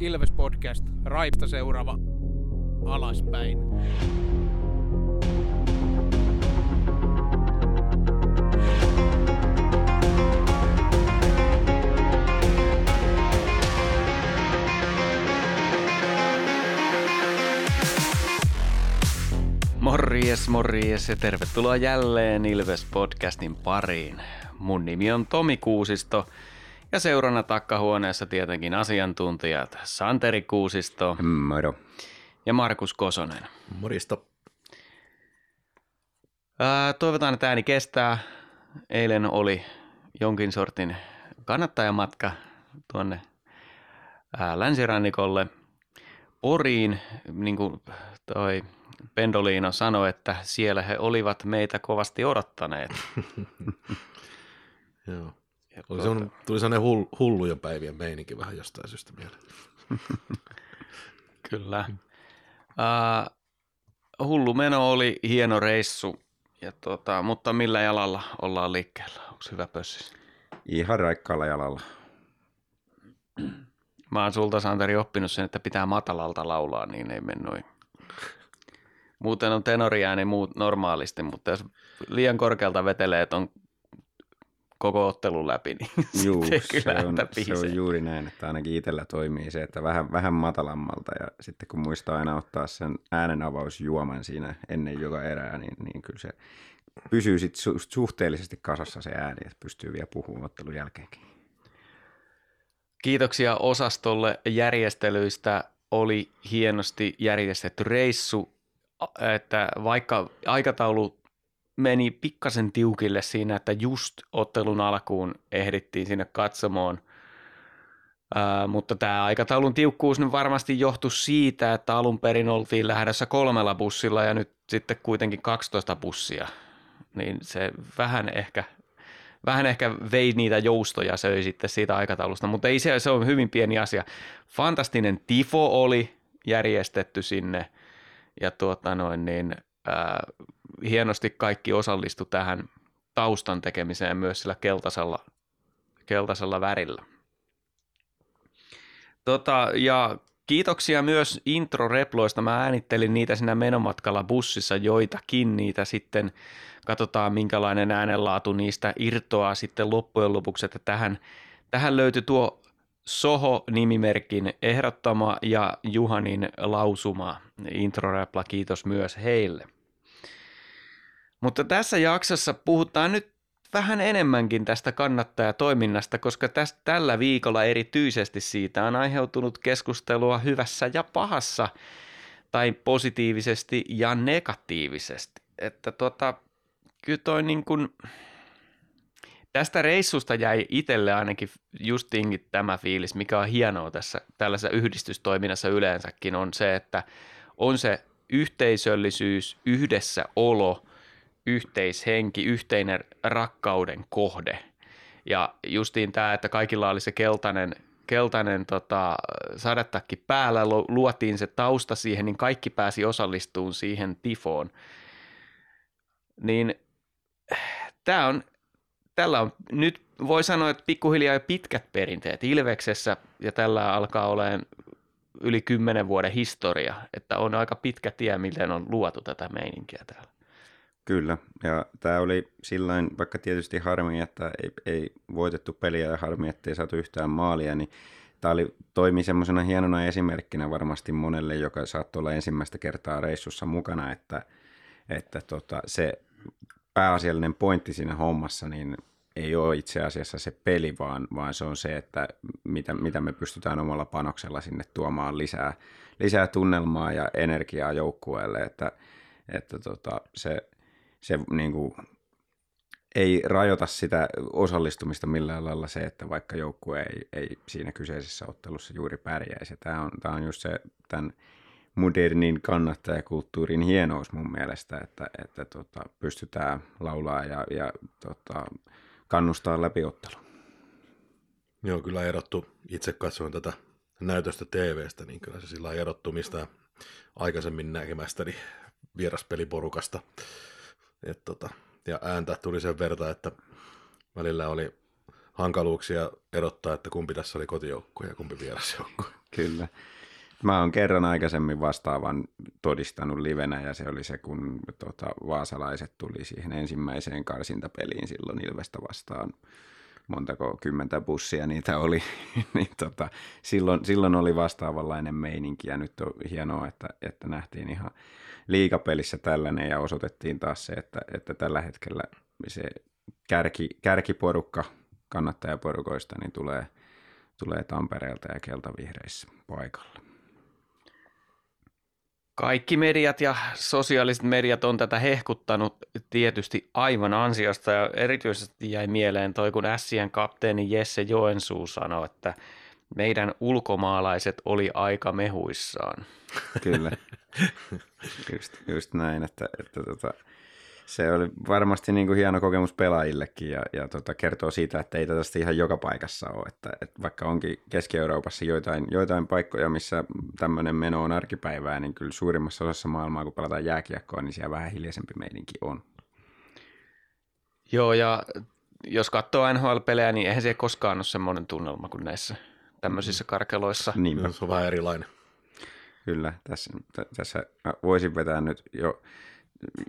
Ilves Podcast, Raipta seuraava alaspäin. Morjes, morjes ja tervetuloa jälleen Ilves Podcastin pariin. Mun nimi on Tomi Kuusisto ja seurana takkahuoneessa tietenkin asiantuntijat Santeri Kuusisto Moro. ja Markus Kosonen. Morista. Ää, toivotaan, että ääni kestää. Eilen oli jonkin sortin kannattajamatka tuonne ää, länsirannikolle Poriin, niin kuin toi Pendolino sanoi, että siellä he olivat meitä kovasti odottaneet. Joo. Oli sellainen, tuli sellainen hull, hullujen päivien meininki vähän jostain syystä mieleen. Kyllä. Uh, hullu meno oli hieno reissu, ja tota, mutta millä jalalla ollaan liikkeellä? Onko hyvä pössis? Ihan raikkaalla jalalla. Mä oon sulta Santeri oppinut sen, että pitää matalalta laulaa, niin ei mene noin. Muuten on tenoriääni muut normaalisti, mutta jos liian korkealta vetelee on koko ottelun läpi, niin Juu, se on, se on juuri näin, että ainakin itsellä toimii se, että vähän, vähän matalammalta ja sitten kun muistaa aina ottaa sen äänenavausjuoman siinä ennen joka erää, niin, niin kyllä se pysyy sit su- suhteellisesti kasassa se ääni, että pystyy vielä puhumaan ottelun jälkeenkin. Kiitoksia osastolle järjestelyistä. Oli hienosti järjestetty reissu, että vaikka aikataulu meni pikkasen tiukille siinä, että just ottelun alkuun ehdittiin sinne katsomoon, Ää, mutta tämä aikataulun tiukkuus nyt varmasti johtui siitä, että alun perin oltiin lähdössä kolmella bussilla ja nyt sitten kuitenkin 12 bussia, niin se vähän ehkä vähän ehkä vei niitä joustoja söi sitten siitä aikataulusta, mutta ei se, se on hyvin pieni asia. Fantastinen tifo oli järjestetty sinne. Ja tuota noin, niin, ää, hienosti kaikki osallistu tähän taustan tekemiseen myös sillä keltaisella, keltaisella värillä. Tota, ja kiitoksia myös intro-reploista. Mä äänittelin niitä siinä menomatkalla bussissa joitakin, niitä sitten katsotaan minkälainen äänenlaatu niistä irtoaa sitten loppujen lopuksi, että tähän, tähän löytyi tuo Soho-nimimerkin ehdottama ja Juhanin lausuma introrepla, kiitos myös heille. Mutta tässä jaksossa puhutaan nyt vähän enemmänkin tästä kannattajatoiminnasta, koska tästä, tällä viikolla erityisesti siitä on aiheutunut keskustelua hyvässä ja pahassa, tai positiivisesti ja negatiivisesti. Että tota, kyllä toi niin kuin, tästä reissusta jäi itselle ainakin justinkin tämä fiilis, mikä on hienoa tässä tällaisessa yhdistystoiminnassa yleensäkin, on se, että on se yhteisöllisyys, yhdessäolo, yhteishenki, yhteinen rakkauden kohde. Ja justiin tämä, että kaikilla oli se keltainen, keltainen tota, sadetakki päällä, lu- luotiin se tausta siihen, niin kaikki pääsi osallistumaan siihen tifoon. Niin tämä on, tällä on, nyt voi sanoa, että pikkuhiljaa jo pitkät perinteet Ilveksessä, ja tällä alkaa olemaan yli kymmenen vuoden historia, että on aika pitkä tie, miten on luotu tätä meininkiä täällä. Kyllä, ja tämä oli sillain, vaikka tietysti harmi, että ei, ei voitettu peliä ja harmi, ettei saatu yhtään maalia, niin tämä oli, toimi semmoisena hienona esimerkkinä varmasti monelle, joka saattoi olla ensimmäistä kertaa reissussa mukana, että, että tota, se pääasiallinen pointti siinä hommassa, niin ei ole itse asiassa se peli, vaan, vaan se on se, että mitä, mitä me pystytään omalla panoksella sinne tuomaan lisää, lisää tunnelmaa ja energiaa joukkueelle, että, että tota, se, se niin kuin, ei rajoita sitä osallistumista millään lailla se, että vaikka joukkue ei, ei siinä kyseisessä ottelussa juuri pärjäisi. Tämä on, tämä on just se tämän modernin kannattajakulttuurin hienous mun mielestä, että, että tota, pystytään laulaa ja, ja tota, kannustaa läpi ottelu. Joo, kyllä erottu. Itse katsoin tätä näytöstä TVstä, niin kyllä se sillä erottu mistä aikaisemmin näkemästäni vieraspeliporukasta. Et tota, ja ääntä tuli sen verta, että välillä oli hankaluuksia erottaa, että kumpi tässä oli kotijoukkue ja kumpi vierasjoukkue. Kyllä. Mä oon kerran aikaisemmin vastaavan todistanut livenä ja se oli se, kun tota, vaasalaiset tuli siihen ensimmäiseen karsintapeliin silloin Ilvestä vastaan. Montako kymmentä bussia niitä oli, niin tota, silloin, silloin oli vastaavanlainen meininki ja nyt on hienoa, että, että nähtiin ihan liikapelissä tällainen ja osoitettiin taas se, että, että tällä hetkellä se kärki, kärkiporukka kannattajaporukoista niin tulee, tulee Tampereelta ja keltavihreissä paikalla. Kaikki mediat ja sosiaaliset mediat on tätä hehkuttanut tietysti aivan ansiosta ja erityisesti jäi mieleen toi, kun Sien kapteeni Jesse Joensuu sanoi, että meidän ulkomaalaiset oli aika mehuissaan. Kyllä, just, just näin, että, että tota, se oli varmasti niin kuin hieno kokemus pelaajillekin ja, ja tota, kertoo siitä, että ei tästä ihan joka paikassa ole. Että, että vaikka onkin Keski-Euroopassa joitain, joitain paikkoja, missä tämmöinen meno on arkipäivää, niin kyllä suurimmassa osassa maailmaa, kun pelataan jääkiekkoa, niin siellä vähän hiljaisempi meininki on. Joo, ja jos katsoo NHL-pelejä, niin eihän se koskaan ole semmoinen tunnelma kuin näissä tämmöisissä karkeloissa. Niin, se on vähän erilainen. Kyllä, tässä, tässä voisin vetää nyt jo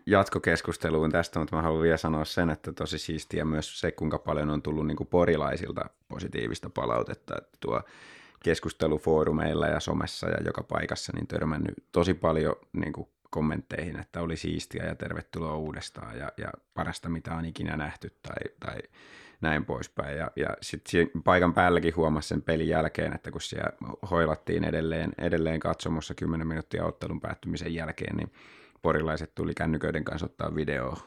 jatkokeskusteluun tästä, mutta mä haluan vielä sanoa sen, että tosi siistiä myös se, kuinka paljon on tullut niin kuin porilaisilta positiivista palautetta. Että tuo keskustelufoorumeilla ja somessa ja joka paikassa niin törmännyt tosi paljon niin kuin kommentteihin, että oli siistiä ja tervetuloa uudestaan ja, ja parasta mitä on ikinä nähty tai, tai näin poispäin. Ja, ja sitten paikan päälläkin huomasi sen pelin jälkeen, että kun siellä hoilattiin edelleen, edelleen katsomossa 10 minuuttia ottelun päättymisen jälkeen, niin porilaiset tuli kännyköiden kanssa ottaa videoa.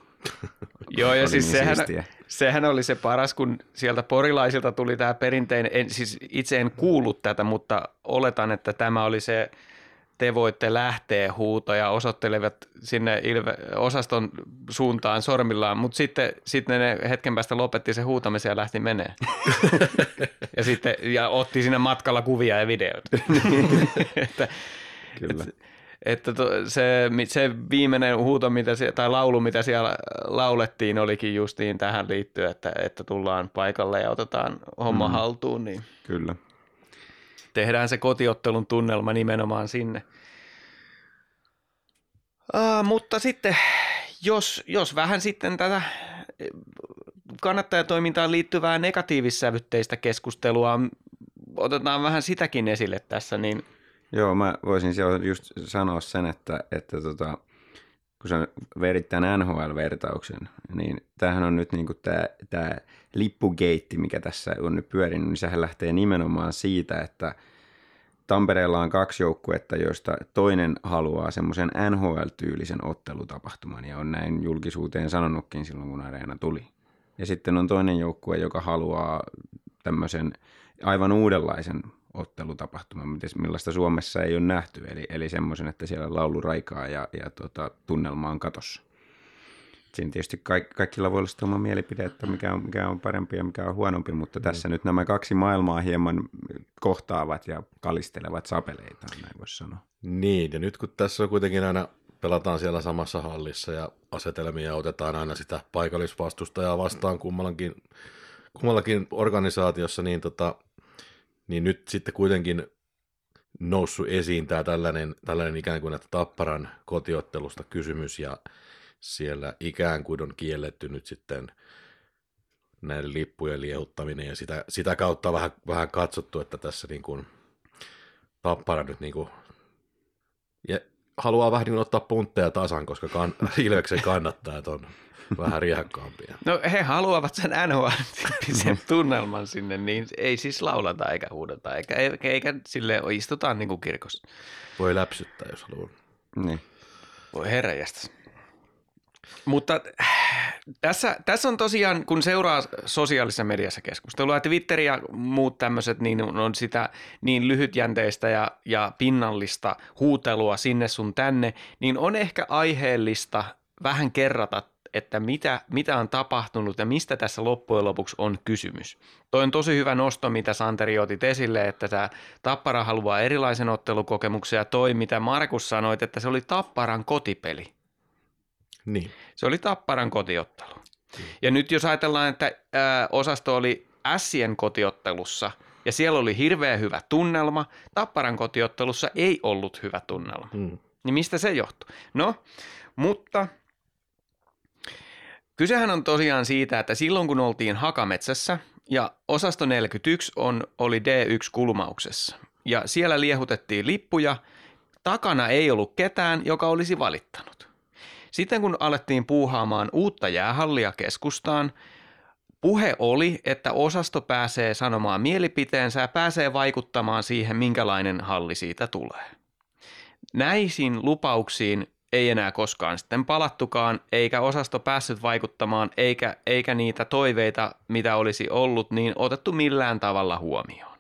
Joo, ja siis niin sehän, sehän oli se paras, kun sieltä porilaisilta tuli tämä perinteinen, en, siis itse en kuullut tätä, mutta oletan, että tämä oli se te voitte lähteä huuto ja osoittelevat sinne ilve, osaston suuntaan sormillaan, mutta sitten, sitten ne hetken päästä lopetti se huutamisen ja lähti menee. ja sitten ja otti sinne matkalla kuvia ja videoita. että, Kyllä. Et, että to, se, se viimeinen huuto mitä siellä, tai laulu, mitä siellä laulettiin, olikin justiin tähän liittyen, että, että tullaan paikalle ja otetaan homma mm. haltuun. Niin Kyllä. Tehdään se kotiottelun tunnelma nimenomaan sinne. Uh, mutta sitten, jos, jos vähän sitten tätä kannattajatoimintaan liittyvää negatiivissävytteistä keskustelua, otetaan vähän sitäkin esille tässä, niin – Joo, mä voisin just sanoa sen, että, että tota, kun sä verit tämän NHL-vertauksen, niin tämähän on nyt niinku tämä, tämä lippugeitti, mikä tässä on nyt pyörinyt, niin sehän lähtee nimenomaan siitä, että Tampereella on kaksi joukkuetta, joista toinen haluaa semmoisen NHL-tyylisen ottelutapahtuman ja on näin julkisuuteen sanonutkin silloin, kun areena tuli. Ja sitten on toinen joukkue, joka haluaa tämmöisen aivan uudenlaisen ottelutapahtuma, millaista Suomessa ei ole nähty. Eli, eli semmoisen, että siellä laulu raikaa ja, ja tota, tunnelma on katossa. Siinä tietysti kaikki, kaikilla voi olla oma mielipide, että mikä on, mikä on parempi ja mikä on huonompi, mutta mm. tässä nyt nämä kaksi maailmaa hieman kohtaavat ja kalistelevat sapeleita, näin voisi sanoa. Niin, ja nyt kun tässä on kuitenkin aina pelataan siellä samassa hallissa ja asetelmia otetaan aina sitä paikallisvastustajaa vastaan kummallakin, kummallakin organisaatiossa, niin tota, niin nyt sitten kuitenkin noussut esiin tämä tällainen, tällainen ikään kuin että Tapparan kotiottelusta kysymys ja siellä ikään kuin on kielletty nyt sitten näiden lippujen liehuttaminen ja sitä, sitä kautta vähän, vähän katsottu, että tässä niin kuin Tappara nyt niin kuin, ja haluaa vähän niin ottaa puntteja tasan, koska kan, Ilveksen kannattaa on vähän riehakkaampia. No he haluavat sen NHL-tyyppisen tunnelman sinne, niin ei siis laulata eikä huudeta, eikä, eikä, eikä sille istutaan niin kuin kirkossa. Voi läpsyttää, jos haluaa. Niin. Voi herrejästä. Mutta tässä, tässä on tosiaan, kun seuraa sosiaalisessa mediassa keskustelua, Twitter ja muut tämmöiset, niin on sitä niin lyhytjänteistä ja, ja pinnallista huutelua sinne sun tänne, niin on ehkä aiheellista vähän kerrata että mitä, mitä on tapahtunut ja mistä tässä loppujen lopuksi on kysymys. Toi on tosi hyvä nosto, mitä Santeri otit esille, että tämä Tappara haluaa erilaisen ottelukokemuksen ja toi, mitä Markus sanoit, että se oli Tapparan kotipeli. Niin. Se oli Tapparan kotiottelu. Ja nyt jos ajatellaan, että ää, osasto oli Sien kotiottelussa, ja siellä oli hirveän hyvä tunnelma. Tapparan kotiottelussa ei ollut hyvä tunnelma. Mm. Niin mistä se johtuu? No, mutta kysehän on tosiaan siitä, että silloin kun oltiin Hakametsässä ja osasto 41 on, oli D1-kulmauksessa ja siellä liehutettiin lippuja, takana ei ollut ketään, joka olisi valittanut. Sitten kun alettiin puuhaamaan uutta jäähallia keskustaan, puhe oli, että osasto pääsee sanomaan mielipiteensä ja pääsee vaikuttamaan siihen, minkälainen halli siitä tulee. Näisiin lupauksiin ei enää koskaan sitten palattukaan, eikä osasto päässyt vaikuttamaan, eikä, eikä niitä toiveita, mitä olisi ollut, niin otettu millään tavalla huomioon.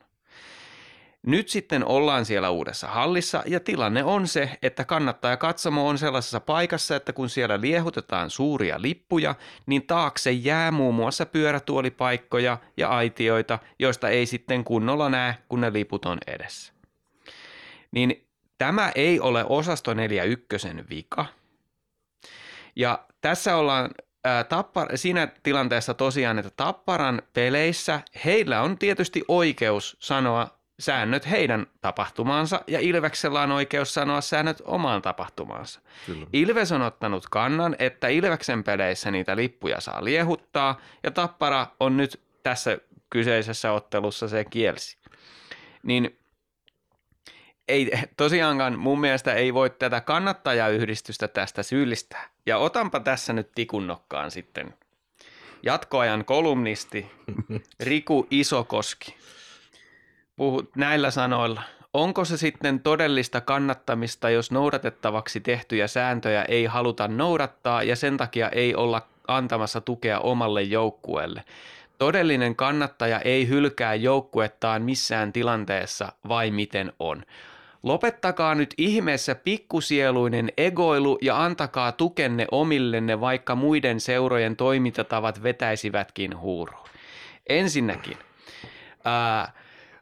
Nyt sitten ollaan siellä uudessa hallissa ja tilanne on se, että kannattaja katsomo on sellaisessa paikassa, että kun siellä liehutetaan suuria lippuja, niin taakse jää muun muassa pyörätuolipaikkoja ja aitioita, joista ei sitten kunnolla näe, kun ne liput on edessä. Niin tämä ei ole osasto 41 vika. Ja tässä ollaan tappar, siinä tilanteessa tosiaan, että Tapparan peleissä heillä on tietysti oikeus sanoa säännöt heidän tapahtumaansa ja Ilveksellä on oikeus sanoa säännöt omaan tapahtumaansa. Kyllä. Ilves on ottanut kannan, että Ilveksen peleissä niitä lippuja saa liehuttaa ja Tappara on nyt tässä kyseisessä ottelussa se kielsi. Niin ei, tosiaankaan mun mielestä ei voi tätä kannattajayhdistystä tästä syyllistää. Ja otanpa tässä nyt tikunnokkaan sitten jatkoajan kolumnisti Riku Isokoski. Puhut näillä sanoilla. Onko se sitten todellista kannattamista, jos noudatettavaksi tehtyjä sääntöjä ei haluta noudattaa ja sen takia ei olla antamassa tukea omalle joukkueelle? Todellinen kannattaja ei hylkää joukkuettaan missään tilanteessa, vai miten on? Lopettakaa nyt ihmeessä pikkusieluinen egoilu ja antakaa tukenne omillenne, vaikka muiden seurojen toimintatavat vetäisivätkin huuruun. Ensinnäkin, ää,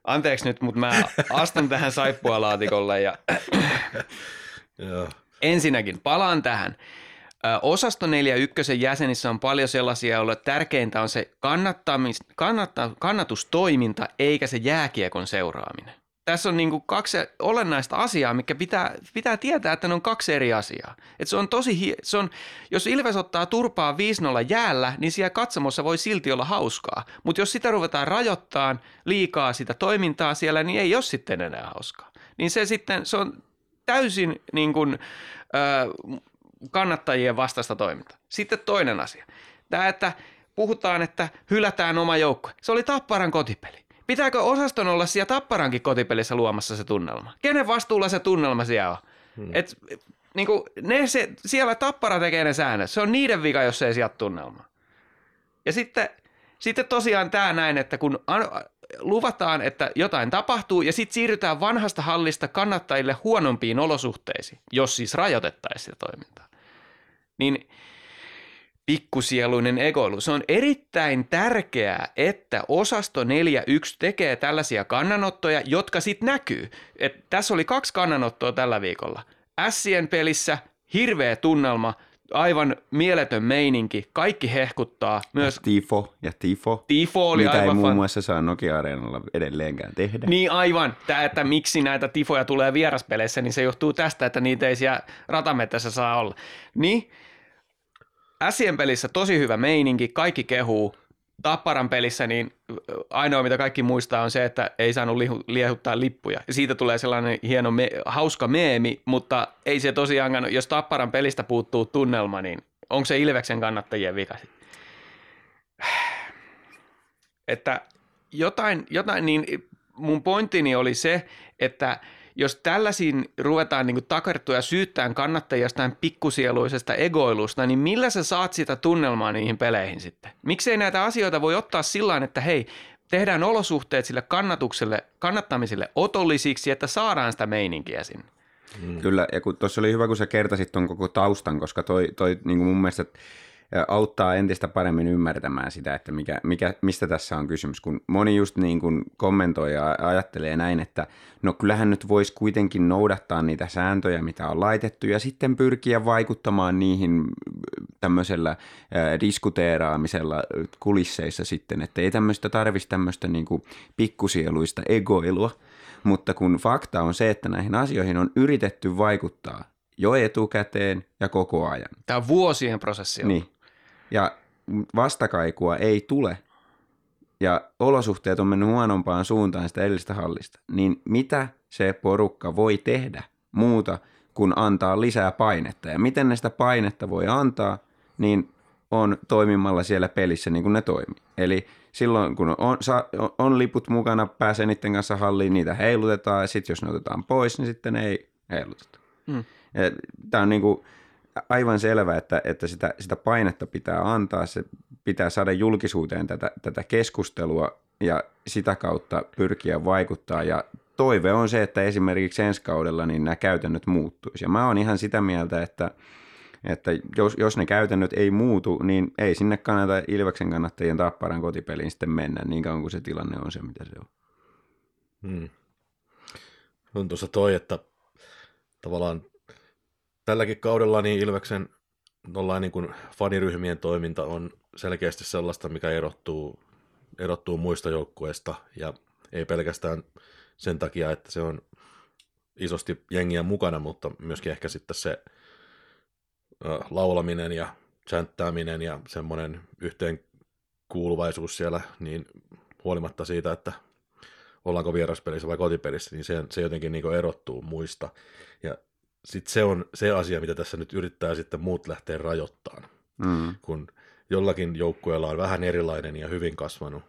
anteeksi nyt, mutta mä astun tähän saippualaatikolle ja Joo. ensinnäkin palaan tähän. Osasto 41 jäsenissä on paljon sellaisia, joille tärkeintä on se kannattamis, kannatta, kannatustoiminta eikä se jääkiekon seuraaminen. Tässä on niin kaksi olennaista asiaa, mikä pitää, pitää tietää, että ne on kaksi eri asiaa. Et se on tosi, se on, jos Ilves ottaa turpaa 5-0 jäällä, niin siellä katsomossa voi silti olla hauskaa. Mutta jos sitä ruvetaan rajoittamaan liikaa sitä toimintaa siellä, niin ei ole sitten enää hauskaa. Niin se sitten, se on täysin niin kuin, ö, kannattajien vastaista toimintaa. Sitten toinen asia. Tämä, että puhutaan, että hylätään oma joukkue. Se oli Tapparan kotipeli. Pitääkö osaston olla siellä Tapparankin kotipelissä luomassa se tunnelma? Kenen vastuulla se tunnelma siellä on? Hmm. Et, niin kuin, ne se, siellä Tappara tekee ne säännöt. Se on niiden vika, jos ei sieltä tunnelmaa. Ja sitten, sitten tosiaan tämä näin, että kun an, luvataan, että jotain tapahtuu ja sitten siirrytään vanhasta hallista kannattajille huonompiin olosuhteisiin, jos siis rajoitettaisiin sitä toimintaa, niin pikkusieluinen egoilu. Se on erittäin tärkeää, että osasto 41 tekee tällaisia kannanottoja, jotka sitten näkyy. Et tässä oli kaksi kannanottoa tällä viikolla. Sien pelissä hirveä tunnelma, aivan mieletön meininki, kaikki hehkuttaa, myös Tifo ja Tifo, Tifo oli mitä ei aivan muun fan- muassa saa Nokia-areenalla edelleenkään tehdä. Niin aivan. Tämä, että miksi näitä tifoja tulee vieraspeleissä, niin se johtuu tästä, että niitä ei siellä ratamettässä saa olla. Niin, Sien pelissä tosi hyvä meininki, kaikki kehuu. Tapparan pelissä niin ainoa, mitä kaikki muistaa, on se, että ei saanut liehuttaa lippuja. Ja siitä tulee sellainen hieno, me, hauska meemi, mutta ei se tosiaan, jos Tapparan pelistä puuttuu tunnelma, niin onko se Ilveksen kannattajien vika? Että jotain, jotain, niin mun pointtini oli se, että jos tällaisiin ruvetaan niin takertua ja syyttää kannattajia jostain pikkusieluisesta egoilusta, niin millä sä saat sitä tunnelmaa niihin peleihin sitten? Miksei näitä asioita voi ottaa sillä että hei, tehdään olosuhteet sille kannatukselle, kannattamiselle otollisiksi, että saadaan sitä meininkiä sinne. Kyllä, ja tuossa oli hyvä, kun sä kertasit tuon koko taustan, koska toi, toi niin mun mielestä auttaa entistä paremmin ymmärtämään sitä, että mikä, mikä, mistä tässä on kysymys. Kun moni just niin kuin kommentoi ja ajattelee näin, että no kyllähän nyt voisi kuitenkin noudattaa niitä sääntöjä, mitä on laitettu ja sitten pyrkiä vaikuttamaan niihin tämmöisellä diskuteeraamisella kulisseissa sitten, että ei tämmöistä tarvitsisi tämmöistä niin kuin pikkusieluista egoilua, mutta kun fakta on se, että näihin asioihin on yritetty vaikuttaa jo etukäteen ja koko ajan. Tämä on vuosien prosessi. Niin. Ja vastakaikua ei tule ja olosuhteet on mennyt huonompaan suuntaan sitä edellistä hallista, niin mitä se porukka voi tehdä muuta kuin antaa lisää painetta? Ja miten ne sitä painetta voi antaa, niin on toimimalla siellä pelissä niin kuin ne toimii. Eli silloin kun on, on, on liput mukana, pääsee niiden kanssa halliin, niitä heilutetaan ja sitten jos ne otetaan pois, niin sitten ei heiluteta. Mm. Tämä on niin kuin aivan selvä, että, että sitä, sitä painetta pitää antaa, se pitää saada julkisuuteen tätä, tätä keskustelua ja sitä kautta pyrkiä vaikuttaa ja toive on se, että esimerkiksi ensi kaudella niin nämä käytännöt muuttuisi. Ja mä oon ihan sitä mieltä, että, että jos, jos ne käytännöt ei muutu, niin ei sinne kannata Ilveksen kannattajien tapparan kotipeliin sitten mennä, niin kauan kuin se tilanne on se, mitä se on. Hmm. On tuossa toi, että tavallaan tälläkin kaudella niin Ilveksen niin kuin faniryhmien toiminta on selkeästi sellaista, mikä erottuu, erottuu muista joukkueista ja ei pelkästään sen takia, että se on isosti jengiä mukana, mutta myöskin ehkä sitten se laulaminen ja chanttääminen ja semmoinen yhteen kuuluvaisuus siellä, niin huolimatta siitä, että ollaanko vieraspelissä vai kotipelissä, niin se, se jotenkin niin erottuu muista. Ja sitten se on se asia, mitä tässä nyt yrittää sitten muut lähteä rajoittamaan. Mm. Kun jollakin joukkueella on vähän erilainen ja hyvin kasvanut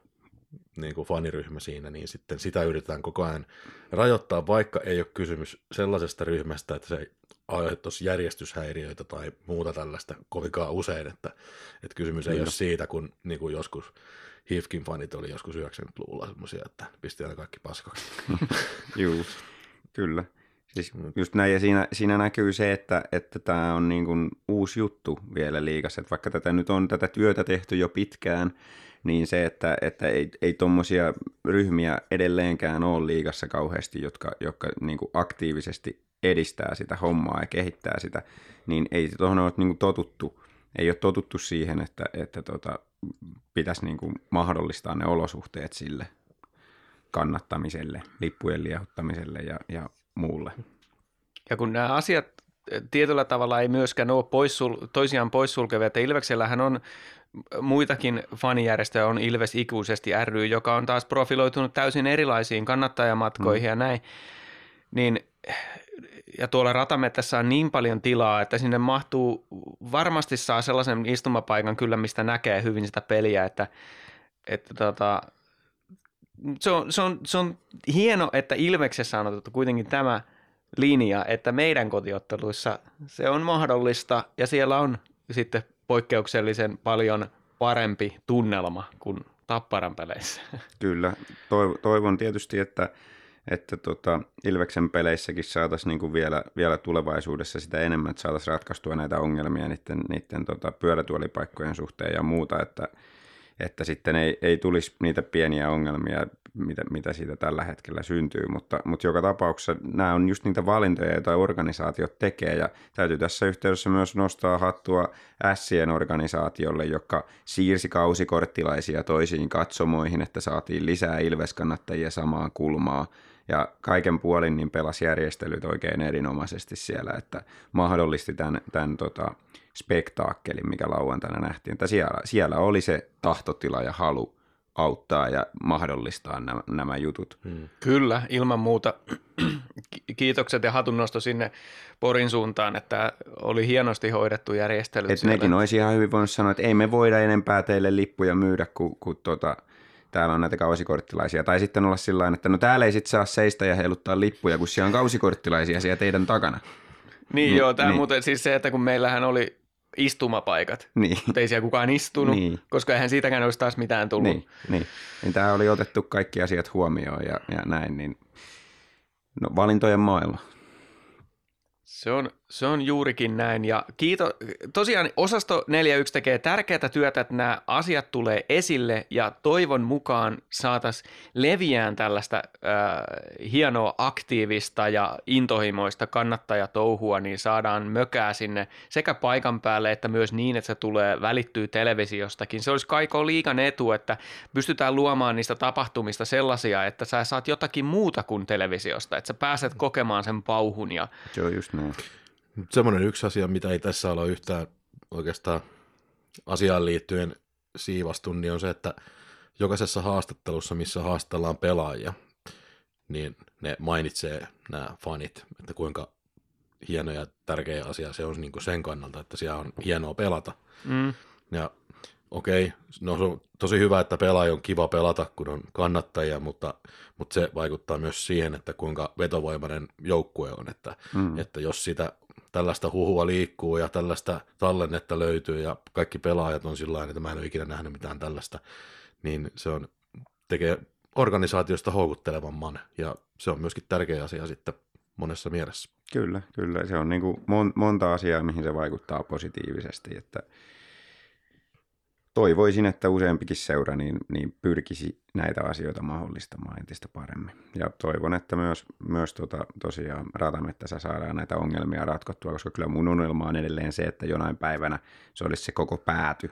niin kuin faniryhmä siinä, niin sitten sitä yritetään koko ajan rajoittaa, vaikka ei ole kysymys sellaisesta ryhmästä, että se aiheuttaisi järjestyshäiriöitä tai muuta tällaista kovinkaan usein, että, että kysymys ei Kyllä. ole siitä, kun niin kuin joskus Hifkin fanit oli joskus 90-luvulla semmoisia, että pistetään kaikki paskaksi. Joo, kyllä. Siis just näin, ja siinä, siinä näkyy se, että, että tämä on niin kuin uusi juttu vielä liikassa, että vaikka tätä nyt on tätä työtä tehty jo pitkään, niin se, että, että ei, ei tuommoisia ryhmiä edelleenkään ole liikassa kauheasti, jotka, jotka niin kuin aktiivisesti edistää sitä hommaa ja kehittää sitä, niin ei tuohon ole niin kuin totuttu. Ei ole totuttu siihen, että, että tota, pitäisi niin kuin mahdollistaa ne olosuhteet sille kannattamiselle, lippujen liehuttamiselle ja, ja muulle. Ja kun nämä asiat tietyllä tavalla ei myöskään ole poissul, toisiaan poissulkevia, että Ilveksellähän on muitakin fanijärjestöjä, on Ilves ikuisesti ry, joka on taas profiloitunut täysin erilaisiin kannattajamatkoihin mm. ja näin, niin ja tuolla ratamettässä on niin paljon tilaa, että sinne mahtuu, varmasti saa sellaisen istumapaikan kyllä, mistä näkee hyvin sitä peliä, että, että tota, se on, se, on, se on hieno, että Ilveksessä on otettu kuitenkin tämä linja, että meidän kotiotteluissa se on mahdollista ja siellä on sitten poikkeuksellisen paljon parempi tunnelma kuin Tapparan peleissä. Kyllä, toivon tietysti, että, että tota, Ilveksen peleissäkin saataisiin niinku vielä, vielä tulevaisuudessa sitä enemmän, että saataisiin ratkaistua näitä ongelmia niiden, niiden tota, pyörätuolipaikkojen suhteen ja muuta, että, että sitten ei, ei tulisi niitä pieniä ongelmia, mitä, mitä siitä tällä hetkellä syntyy, mutta, mutta joka tapauksessa nämä on just niitä valintoja, joita organisaatiot tekee, ja täytyy tässä yhteydessä myös nostaa hattua Sien organisaatiolle, joka siirsi kausikorttilaisia toisiin katsomoihin, että saatiin lisää Ilves-kannattajia samaan kulmaa, ja kaiken puolin niin pelasi järjestelyt oikein erinomaisesti siellä, että mahdollisti tämän, tämän tota, spektaakkelin, mikä lauantaina nähtiin. Että siellä, siellä oli se tahtotila ja halu auttaa ja mahdollistaa nämä, nämä jutut. Hmm. Kyllä, ilman muuta. Kiitokset ja hatunnosto sinne Porin suuntaan, että oli hienosti hoidettu järjestely. Et nekin olisi ihan hyvin voinut sanoa, että ei me voida enempää teille lippuja myydä, kun, kun tota, täällä on näitä kausikorttilaisia. Tai sitten olla sillä että no täällä ei sitten saa seistä ja heiluttaa lippuja, kun siellä on kausikorttilaisia siellä teidän takana. Niin, niin joo, tämä niin. muuten siis se, että kun meillähän oli istumapaikat, niin. mutta ei siellä kukaan istunut, niin. koska eihän siitäkään olisi taas mitään tullut. Niin, niin. niin tämä oli otettu kaikki asiat huomioon ja, ja näin, niin no, valintojen maailma. Se on, Se on juurikin näin ja kiito, tosiaan osasto 41 tekee tärkeää työtä, että nämä asiat tulee esille ja toivon mukaan saataisiin leviään tällaista äh, hienoa aktiivista ja intohimoista kannattajatouhua, niin saadaan mökää sinne sekä paikan päälle että myös niin, että se tulee välittyy televisiostakin. Se olisi kaiko liikan etu, että pystytään luomaan niistä tapahtumista sellaisia, että sä saat jotakin muuta kuin televisiosta, että sä pääset kokemaan sen pauhun ja on just näin. Semmoinen yksi asia, mitä ei tässä ole yhtään oikeastaan asiaan liittyen siivastu, niin on se, että jokaisessa haastattelussa, missä haastellaan pelaajia, niin ne mainitsee nämä fanit, että kuinka hieno ja tärkeä asia se on niin kuin sen kannalta, että siellä on hienoa pelata. mm, Ja okei, no se on tosi hyvä, että pelaaja on kiva pelata, kun on kannattajia, mutta, mutta se vaikuttaa myös siihen, että kuinka vetovoimainen joukkue on, että, Mm. että jos sitä tällaista huhua liikkuu ja tällaista tallennetta löytyy ja kaikki pelaajat on sillä että mä en ole ikinä nähnyt mitään tällaista, niin se on, tekee organisaatiosta houkuttelevamman ja se on myöskin tärkeä asia sitten monessa mielessä. Kyllä, kyllä. Se on niin kuin mon, monta asiaa, mihin se vaikuttaa positiivisesti. Että toivoisin, että useampikin seura niin, niin pyrkisi näitä asioita mahdollistamaan entistä paremmin. Ja toivon, että myös, myös tota, tosiaan ratamettässä saadaan näitä ongelmia ratkottua, koska kyllä mun unelma on edelleen se, että jonain päivänä se olisi se koko pääty,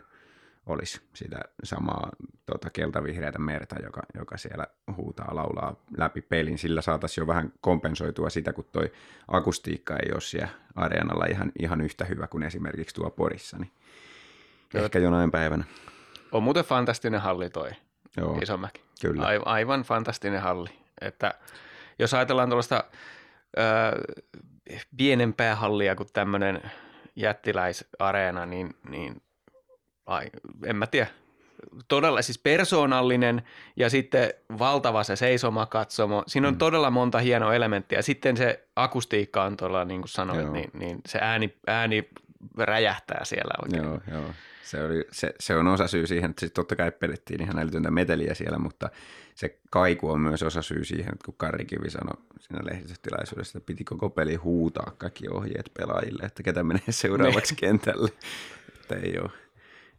olisi sitä samaa tota, keltavihreätä merta, joka, joka siellä huutaa, laulaa läpi pelin. Sillä saataisiin jo vähän kompensoitua sitä, kun toi akustiikka ei ole siellä areenalla ihan, ihan yhtä hyvä kuin esimerkiksi tuo Porissa. Niin. Ehkä jonain päivänä. on muuten fantastinen halli toi Joo, Isomäki. kyllä. Ai, aivan fantastinen halli. Että jos ajatellaan tuollaista ö, pienempää hallia kuin tämmöinen jättiläisareena, niin, niin ai, en mä tiedä. Todella siis persoonallinen ja sitten valtava se seisomakatsomo. Siinä on mm. todella monta hienoa elementtiä. Sitten se akustiikka on tuolla, niin kuin sanoit, Joo. niin, niin se ääni, ääni räjähtää siellä oikein. Joo, joo. Se, oli, se, se on osa syy siihen, että totta kai pelettiin ihan älytöntä meteliä siellä, mutta se kaiku on myös osa syy siihen, että kun Karri Kivi sanoi siinä lehdistötilaisuudessa, että piti koko peli huutaa kaikki ohjeet pelaajille, että ketä menee seuraavaksi kentälle. Että ei ole,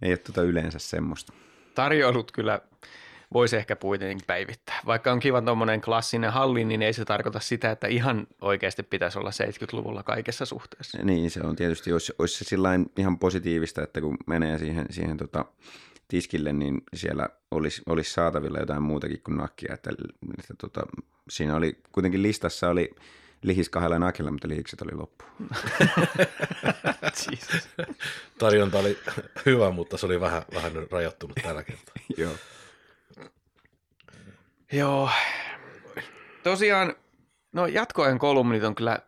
ei ole tuota yleensä semmoista. tarjoilut kyllä voisi ehkä kuitenkin päivittää. Vaikka on kiva tuommoinen klassinen halli, niin ei se tarkoita sitä, että ihan oikeasti pitäisi olla 70-luvulla kaikessa suhteessa. Niin, se on tietysti, olisi, olisi se sillain ihan positiivista, että kun menee siihen, siihen tota, tiskille, niin siellä olisi, olisi saatavilla jotain muutakin kuin nakkia. Että, että tota, siinä oli, kuitenkin listassa oli lihis kahdella nakilla, mutta lihikset oli loppu. Jesus. Tarjonta oli hyvä, mutta se oli vähän, vähän rajoittunut tällä kertaa. Joo. Joo. Tosiaan, no jatkoajan kolumnit on kyllä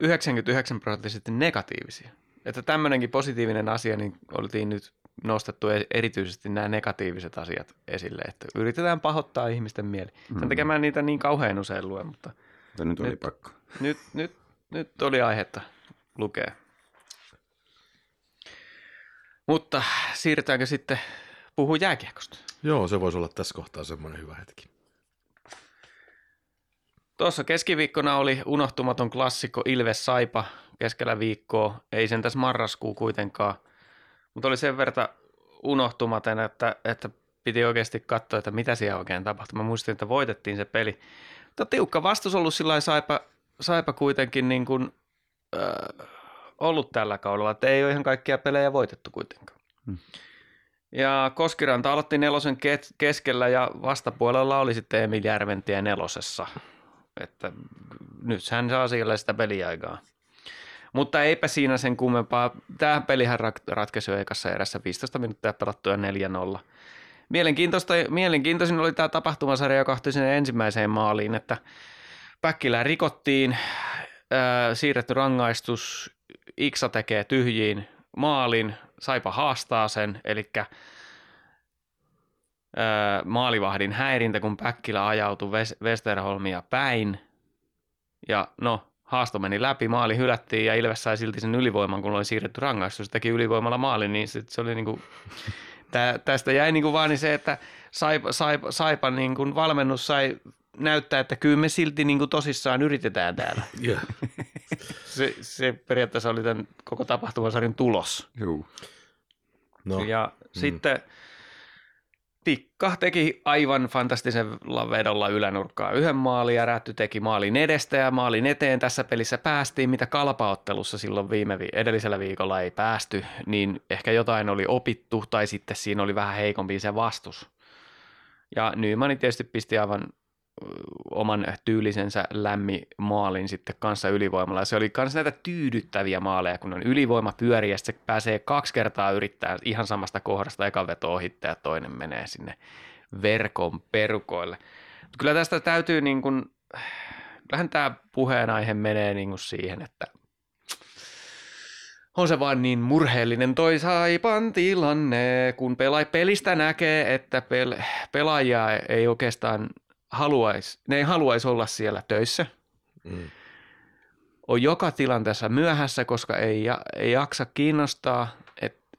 99 prosenttisesti negatiivisia. Että tämmöinenkin positiivinen asia, niin oltiin nyt nostettu e- erityisesti nämä negatiiviset asiat esille, että yritetään pahoittaa ihmisten mieli. Sen takia mä niitä niin kauhean usein lue, mutta Mutta nyt oli Nyt. pakko. nyt, nyt, nyt oli aihetta lukea. Mutta siirrytäänkö sitten puhua jääkiekosta? Joo, se voisi olla tässä kohtaa semmoinen hyvä hetki. Tuossa keskiviikkona oli unohtumaton klassikko Ilves Saipa keskellä viikkoa. Ei sen tässä marraskuu kuitenkaan, mutta oli sen verran unohtumaton, että, että piti oikeasti katsoa, että mitä siellä oikein tapahtui. Mä muistin, että voitettiin se peli. Mutta tiukka vastus ollut sillä lailla Saipa, Saipa kuitenkin niin kuin, äh, ollut tällä kaudella, että ei ole ihan kaikkia pelejä voitettu kuitenkaan. Hmm. Ja Koskiranta aloitti nelosen ke- keskellä ja vastapuolella oli sitten Emil Järventie nelosessa. Että nyt hän saa siellä sitä peliaikaa. Mutta eipä siinä sen kummempaa. Tämä pelihän rat- ratkaisi jo ekassa erässä 15 minuuttia pelattuja 4-0. Mielenkiintoista, mielenkiintoisin oli tämä tapahtumasarja, joka johtui sinne ensimmäiseen maaliin, että Päkkilää rikottiin, ää, siirretty rangaistus, Iksa tekee tyhjiin maalin, Saipa haastaa sen, eli maalivahdin häirintä, kun Päkkilä ajautui Wes- Westerholmia päin. Ja no, haasto meni läpi, maali hylättiin ja Ilves sai silti sen ylivoiman, kun oli siirretty rangaistus. Teki ylivoimalla maali, niin sit se oli niinku, tää, tästä jäi niinku vaan niin se, että Saipa, Saipa, Saipa niinku valmennus sai näyttää, että kyllä me silti niinku tosissaan yritetään täällä. Yeah. Se, se periaatteessa oli tämän koko tapahtumasarjan tulos. Juu. No, Ja mm. sitten Tikka teki aivan fantastisella vedolla ylänurkkaa yhden maalin ja Rätty teki maalin edestä ja maalin eteen tässä pelissä päästiin, mitä kalpaottelussa silloin viime vi- edellisellä viikolla ei päästy, niin ehkä jotain oli opittu tai sitten siinä oli vähän heikompi se vastus. Ja Nyman tietysti pisti aivan oman tyylisensä lämmi maalin sitten kanssa ylivoimalla. Ja se oli myös näitä tyydyttäviä maaleja, kun on ylivoima pyöri ja se pääsee kaksi kertaa yrittää ihan samasta kohdasta eka veto ohitte ja toinen menee sinne verkon perukoille. Mut kyllä tästä täytyy niin kuin, kyllähän tämä puheenaihe menee niin kuin siihen, että on se vaan niin murheellinen toi Saipan tilanne, kun pela- pelistä näkee, että pel- pelaajia ei oikeastaan haluaisi, ne ei haluaisi olla siellä töissä. mm, On joka tilanteessa myöhässä, koska ei, ja- ei jaksa kiinnostaa, että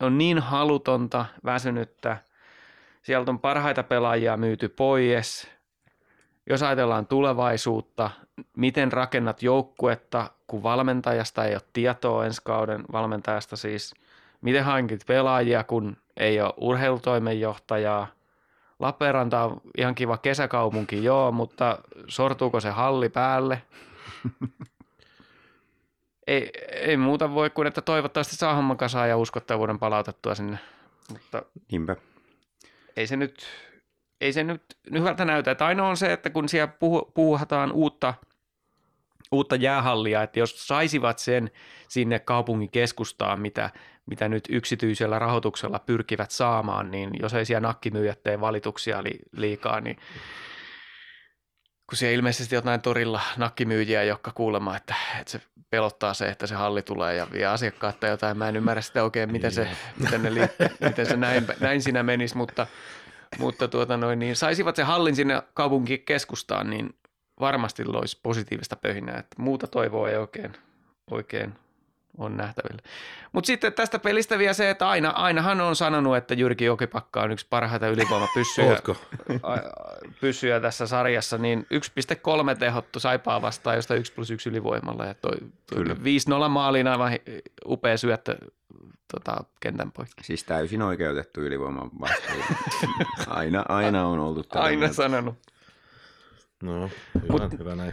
on niin halutonta, väsynyttä. Sieltä on parhaita pelaajia myyty pois. Jos ajatellaan tulevaisuutta, miten rakennat joukkuetta, kun valmentajasta ei ole tietoa ensi kauden valmentajasta siis, miten hankit pelaajia, kun ei ole urheilutoimenjohtajaa. Lappeenranta on ihan kiva kesäkaupunki, joo, mutta sortuuko se halli päälle? ei, ei muuta voi kuin, että toivottavasti saa homman kasaan ja uskottavuuden palautettua sinne. Mutta Niinpä. ei se nyt, ei se nyt hyvältä näytä. Että ainoa on se, että kun siellä puhu, puuhataan uutta, uutta jäähallia, että jos saisivat sen sinne kaupungin keskustaan, mitä, mitä nyt yksityisellä rahoituksella pyrkivät saamaan, niin jos ei siellä nakkimyyjät tee valituksia li, liikaa, niin kun siellä ilmeisesti jotain torilla nakkimyyjiä, jotka kuulemma, että, että se pelottaa se, että se halli tulee ja vie asiakkaat tai jotain. Mä en ymmärrä sitä oikein, miten se, miten ne li, miten se näin, näin siinä menisi, mutta, mutta tuota noin, niin saisivat se hallin sinne kaupunkikeskustaan, niin varmasti loisi positiivista pöhinää. Että muuta toivoa ei oikein, oikein on nähtävillä. Mutta sitten tästä pelistä vielä se, että aina, ainahan on sanonut, että Jyrki Jokipakka on yksi parhaita ylivoimapyssyjä pyssyjä tässä sarjassa, niin 1,3 tehottu Saipaa vastaan, josta 1 plus 1 ylivoimalla. Ja toi, toi Kyllä. 5-0 maaliin aivan upea syöttö tota, kentän poikki. Siis täysin oikeutettu ylivoiman vastuu. Aina, aina on oltu tätä Aina mieltä. sanonut. No, hyvä, Mut- hyvä näin.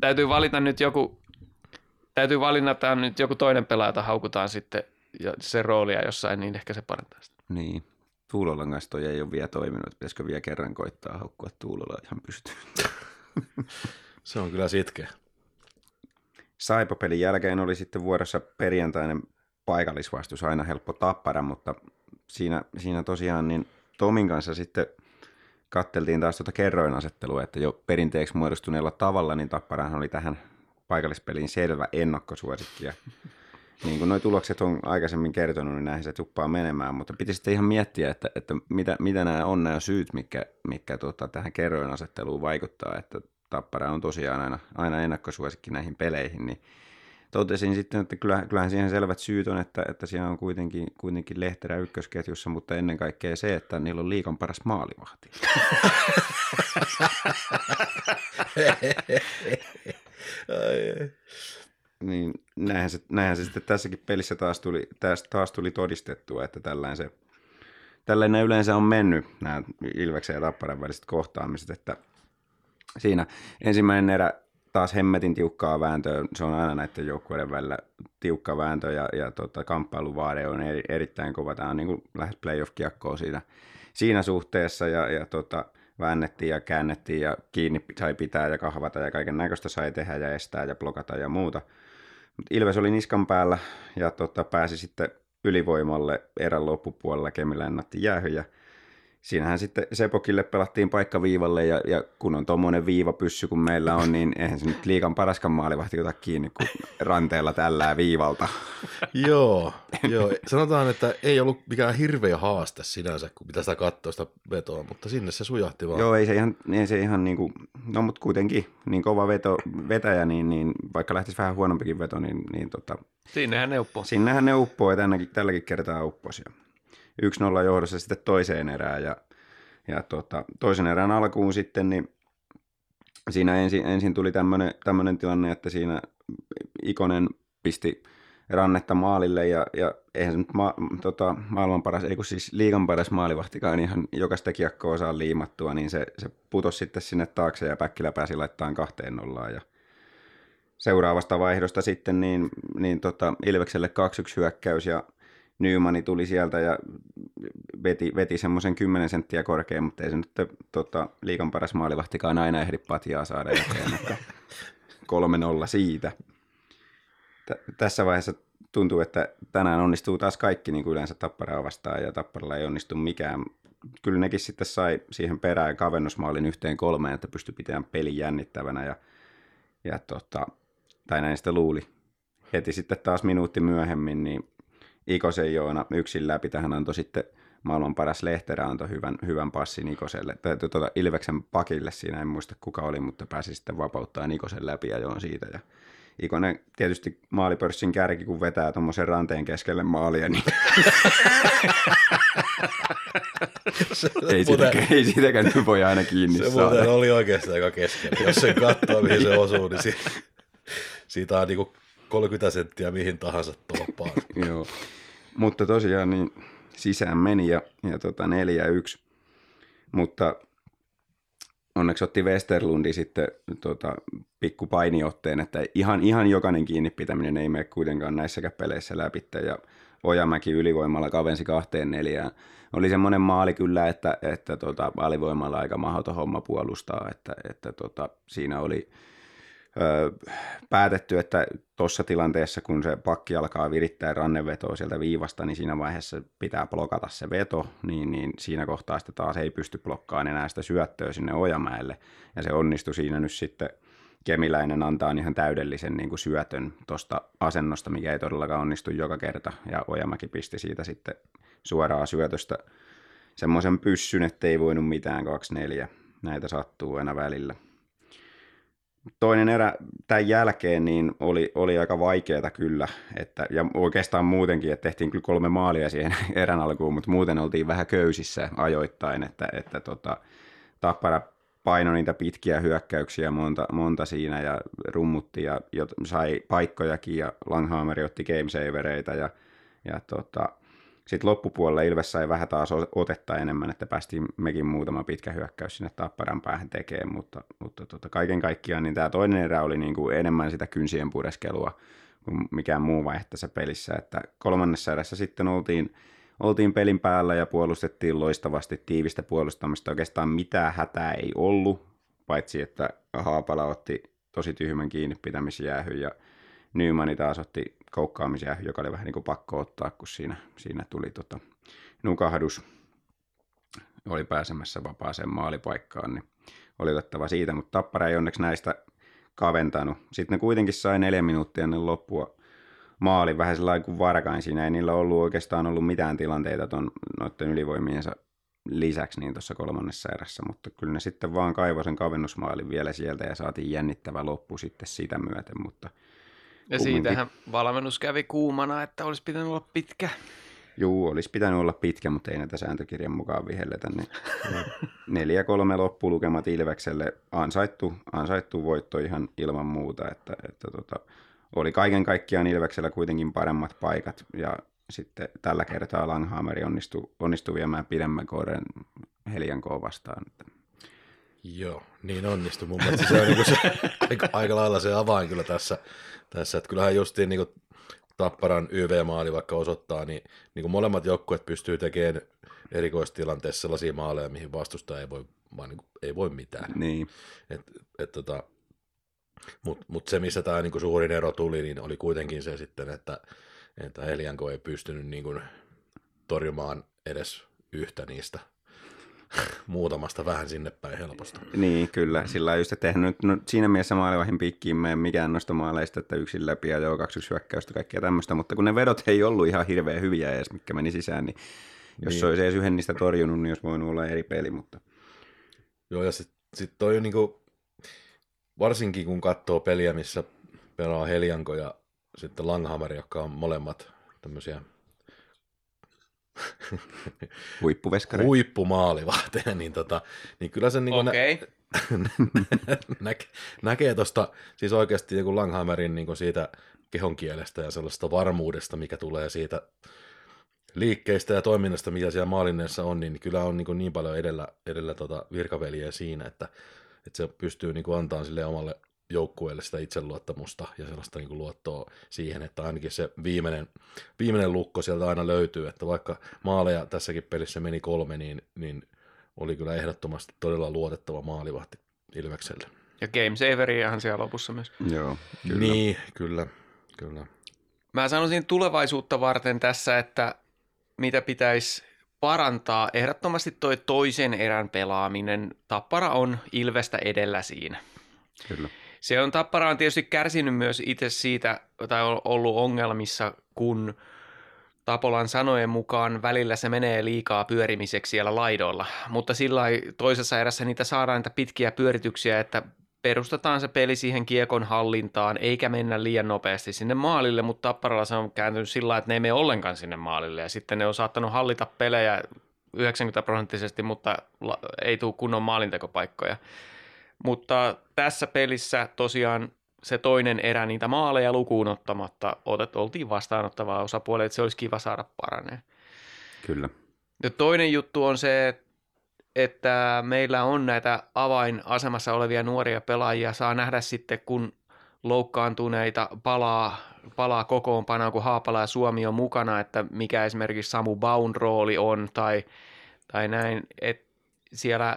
Täytyy valita nyt joku, täytyy valita nyt joku toinen pelaaja, jota haukutaan sitten ja se roolia jossain, niin ehkä se parantaa sitä. Niin. Tuulolan kanssa toi ei ole vielä toiminut. Pitäisikö vielä kerran koittaa haukkua Tuulola ihan pystyyn. Se on kyllä sitkeä. Saipa-pelin jälkeen oli sitten vuorossa perjantainen paikallisvastus, aina helppo tappara, mutta siinä, siinä tosiaan niin Tomin kanssa sitten katteltiin taas tuota kerroinasettelua, että jo perinteeksi muodostuneella tavalla, niin Tapparahan oli tähän paikallispeliin selvä ennakkosuosikki. Ja niin kuin nuo tulokset on aikaisemmin kertonut, niin näihin se tuppaa menemään, mutta piti sitten ihan miettiä, että, että mitä, mitä nämä on nämä syyt, mikä, mikä tota, tähän kerroinasetteluun vaikuttaa, että Tappara on tosiaan aina, aina ennakkosuosikki näihin peleihin, niin totesin sitten, että kyllähän, kyllähän siihen selvät syyt on, että, että siellä on kuitenkin, kuitenkin Lehterä ykkösketjussa, mutta ennen kaikkea se, että niillä on liikan paras maalivahti. Niin näinhän se, näinhän se sitten tässäkin pelissä taas tuli, taas, taas tuli todistettua, että tällainen se, tällainen yleensä on mennyt nämä Ilveksen ja Tapparan väliset kohtaamiset, että siinä ensimmäinen erä taas hemmetin tiukkaa vääntöä, se on aina näiden joukkueiden välillä tiukka vääntö ja, ja tota, kamppailuvaade on eri, erittäin kova, tämä on niin kuin lähes playoff-kiekkoa siinä, siinä suhteessa ja, ja tota, väännettiin ja käännettiin ja kiinni sai pitää ja kahvata ja kaiken näköistä sai tehdä ja estää ja blokata ja muuta. Mut Ilves oli niskan päällä ja tota, pääsi sitten ylivoimalle erän loppupuolella, Kemi lennatti jäähy ja siinähän sitten Sepokille pelattiin paikka viivalle ja, ja kun on tuommoinen viivapyssy kuin meillä on, niin eihän se nyt liikan paraskan maalivahti ota kiinni kuin ranteella tällä viivalta. joo, joo, sanotaan, että ei ollut mikään hirveä haaste sinänsä, kun pitää sitä katsoa sitä vetoa, mutta sinne se sujahti vaan. Joo, ei se ihan, ei se ihan niin kuin, no mutta kuitenkin niin kova veto, vetäjä, niin, niin vaikka lähtisi vähän huonompikin veto, niin, niin tota, Siinähän ne uppoo. Sinnehän ne uppoo ja tänäkin, tälläkin kertaa upposi. 1-0 johdossa sitten toiseen erään ja, ja tota, toisen erän alkuun sitten niin siinä ensin, ensin tuli tämmöinen tilanne, että siinä Ikonen pisti rannetta maalille ja, ja eihän se nyt ma, tota, maailman paras, ei kun siis liigan paras maalivahtikaan ihan jokaista kiekkoa saa liimattua, niin se, se putosi sitten sinne taakse ja Päkkilä pääsi laittamaan kahteen nollaan ja seuraavasta vaihdosta sitten niin, niin tota, Ilvekselle 2-1 hyökkäys ja Nymani tuli sieltä ja veti, veti semmoisen 10 senttiä korkein, mutta ei se nyt tota, liikan paras maalivahtikaan aina ehdi patjaa saada että 3-0 siitä. T- tässä vaiheessa tuntuu, että tänään onnistuu taas kaikki niin kuin yleensä Tapparaa vastaan ja Tapparalla ei onnistu mikään. Kyllä nekin sitten sai siihen perään kavennusmaalin yhteen kolmeen, että pystyi pitämään pelin jännittävänä ja, ja tota, tai näin sitä luuli. Heti sitten taas minuutti myöhemmin, niin Ikosen Joona yksin läpi. Tähän antoi sitten maailman paras Lehterä antoi hyvän, hyvän passin Ikoselle, tai tuota, Ilveksen pakille siinä, en muista kuka oli, mutta pääsi sitten vapauttaa Ikosen läpi ja joon siitä. Ja Ikonen tietysti maalipörssin kärki, kun vetää tuommoisen ranteen keskelle maalia, niin ei, siitäkään, ei siitäkään nyt voi aina kiinni Se saada. muuten oli oikeastaan aika keskellä. Jos se katsoo, mihin se osuu, niin siitä, siitä on niinku 30 senttiä mihin tahansa tolppaan. Joo. Mutta tosiaan niin sisään meni ja, ja tota 4-1. Mutta onneksi otti Westerlundi sitten tota, pikku painiotteen, että ihan, ihan jokainen kiinni pitäminen ei mene kuitenkaan näissäkään peleissä läpi. Ja Ojamäki ylivoimalla kavensi kahteen neljään. Oli semmoinen maali kyllä, että, että tota, alivoimalla aika mahdoton homma puolustaa, että, että tota, siinä oli ö, päätetty, että tuossa tilanteessa, kun se pakki alkaa virittää rannevetoa sieltä viivasta, niin siinä vaiheessa pitää blokata se veto, niin, niin siinä kohtaa sitten taas ei pysty blokkaamaan enää sitä syöttöä sinne Ojamäelle. Ja se onnistui siinä nyt sitten Kemiläinen antaa ihan täydellisen niin kuin syötön tuosta asennosta, mikä ei todellakaan onnistu joka kerta. Ja Ojamäki pisti siitä sitten suoraa syötöstä semmoisen pyssyn, että ei voinut mitään 2-4. Näitä sattuu aina välillä toinen erä tämän jälkeen niin oli, oli aika vaikeaa kyllä, että, ja oikeastaan muutenkin, että tehtiin kyllä kolme maalia siihen erän alkuun, mutta muuten oltiin vähän köysissä ajoittain, että, että tota, Tappara paino niitä pitkiä hyökkäyksiä monta, monta siinä ja rummutti ja sai paikkojakin ja Langhammeri otti gamesavereita ja, ja tota, sitten loppupuolella Ilves sai vähän taas otetta enemmän, että päästiin mekin muutama pitkä hyökkäys sinne Tapparan päähän tekemään, mutta, mutta tota, kaiken kaikkiaan niin tämä toinen erä oli niin kuin enemmän sitä kynsien pureskelua kuin mikään muu vaihe tässä pelissä, että kolmannessa erässä sitten oltiin, oltiin pelin päällä ja puolustettiin loistavasti tiivistä puolustamista, oikeastaan mitään hätää ei ollut, paitsi että Haapala otti tosi tyhmän kiinni pitämisjäähyn ja Nymani taas otti koukkaamisia, joka oli vähän niin kuin pakko ottaa, kun siinä, siinä tuli tota, nukahdus, oli pääsemässä vapaaseen maalipaikkaan, niin oli otettava siitä, mutta Tappara ei onneksi näistä kaventanut. Sitten ne kuitenkin sai neljä minuuttia ennen loppua maali vähän sellainen kuin varkain. Siinä ei niillä ollut oikeastaan ollut mitään tilanteita ton, noiden ylivoimiensa lisäksi niin tuossa kolmannessa erässä, mutta kyllä ne sitten vaan kaivoi sen kavennusmaalin vielä sieltä ja saatiin jännittävä loppu sitten sitä myöten, mutta – ja siitähän valmennus kävi kuumana, että olisi pitänyt olla pitkä. Juu, olisi pitänyt olla pitkä, mutta ei näitä sääntökirjan mukaan vihelletä. Niin neljä kolme loppulukemat Ilvekselle ansaittu, ansaittu voitto ihan ilman muuta. Että, että tota, oli kaiken kaikkiaan Ilveksellä kuitenkin paremmat paikat ja sitten tällä kertaa Langhammeri onnistui, onnistui viemään pidemmän kouden Heliankoon vastaan. Joo, niin onnistui. Mun mielestä se on niin se, aika, aika lailla se avain kyllä tässä, tässä. Että kyllähän justiin niin kuin Tapparan YV-maali vaikka osoittaa, niin, niin kuin molemmat joukkueet pystyy tekemään erikoistilanteessa sellaisia maaleja, mihin vastustaja ei voi, vaan niin kuin, ei voi mitään. Niin. Et, et, tota, Mutta mut se, missä tämä niinku suurin ero tuli, niin oli kuitenkin se sitten, että, että Helianko ei pystynyt niinku torjumaan edes yhtä niistä muutamasta vähän sinne päin helposta. Niin, kyllä. Sillä on just, että nyt, no, siinä mielessä maalivahin piikkiin mene mikään noista maaleista, että yksin läpi ja joo, kaksi hyökkäystä, kaikkea tämmöistä, mutta kun ne vedot ei ollut ihan hirveän hyviä edes, mikä meni sisään, niin jos niin. se olisi edes yhden niistä torjunut, niin olisi voinut olla eri peli, mutta... Joo, ja sitten sit toi niinku, varsinkin kun katsoo peliä, missä pelaa Helianko ja sitten Langhammer, jotka on molemmat tämmöisiä Huippuveskareita. Huippumaalivahteja, niin, tota, niin kyllä se niin okay. nä, näke, näkee tuosta siis oikeasti joku Langheimerin niin siitä kehon kielestä ja sellaista varmuudesta, mikä tulee siitä liikkeistä ja toiminnasta, mitä siellä maalinneessa on, niin kyllä on niin, niin paljon edellä, edellä tota virkaveliä siinä, että, että se pystyy niin kuin antaa sille omalle joukkueelle sitä itseluottamusta ja sellaista niin kuin luottoa siihen, että ainakin se viimeinen, viimeinen lukko sieltä aina löytyy, että vaikka maaleja tässäkin pelissä meni kolme, niin, niin oli kyllä ehdottomasti todella luotettava maalivahti Ilvekselle. Ja Game Saveriahan siellä lopussa myös. Joo, kyllä. Niin, kyllä, kyllä. Mä sanoisin tulevaisuutta varten tässä, että mitä pitäisi parantaa, ehdottomasti toi toisen erän pelaaminen. Tappara on Ilvestä edellä siinä. Kyllä. Se on Tappara on tietysti kärsinyt myös itse siitä, tai on ollut ongelmissa, kun Tapolan sanojen mukaan välillä se menee liikaa pyörimiseksi siellä laidoilla, mutta sillä toisessa erässä niitä saadaan niitä pitkiä pyörityksiä, että perustetaan se peli siihen kiekon hallintaan, eikä mennä liian nopeasti sinne maalille, mutta Tapparalla se on kääntynyt sillä että ne ei mene ollenkaan sinne maalille, ja sitten ne on saattanut hallita pelejä 90 prosenttisesti, mutta ei tule kunnon maalintekopaikkoja. Mutta tässä pelissä tosiaan se toinen erä niitä maaleja lukuun ottamatta otet, oltiin vastaanottavaa osapuolella, että se olisi kiva saada paranee. Kyllä. Ja toinen juttu on se, että meillä on näitä avainasemassa olevia nuoria pelaajia. Saa nähdä sitten, kun loukkaantuneita palaa, palaa kokoonpanoon, kun Haapala ja Suomi on mukana, että mikä esimerkiksi Samu Baun rooli on tai, tai näin. Et siellä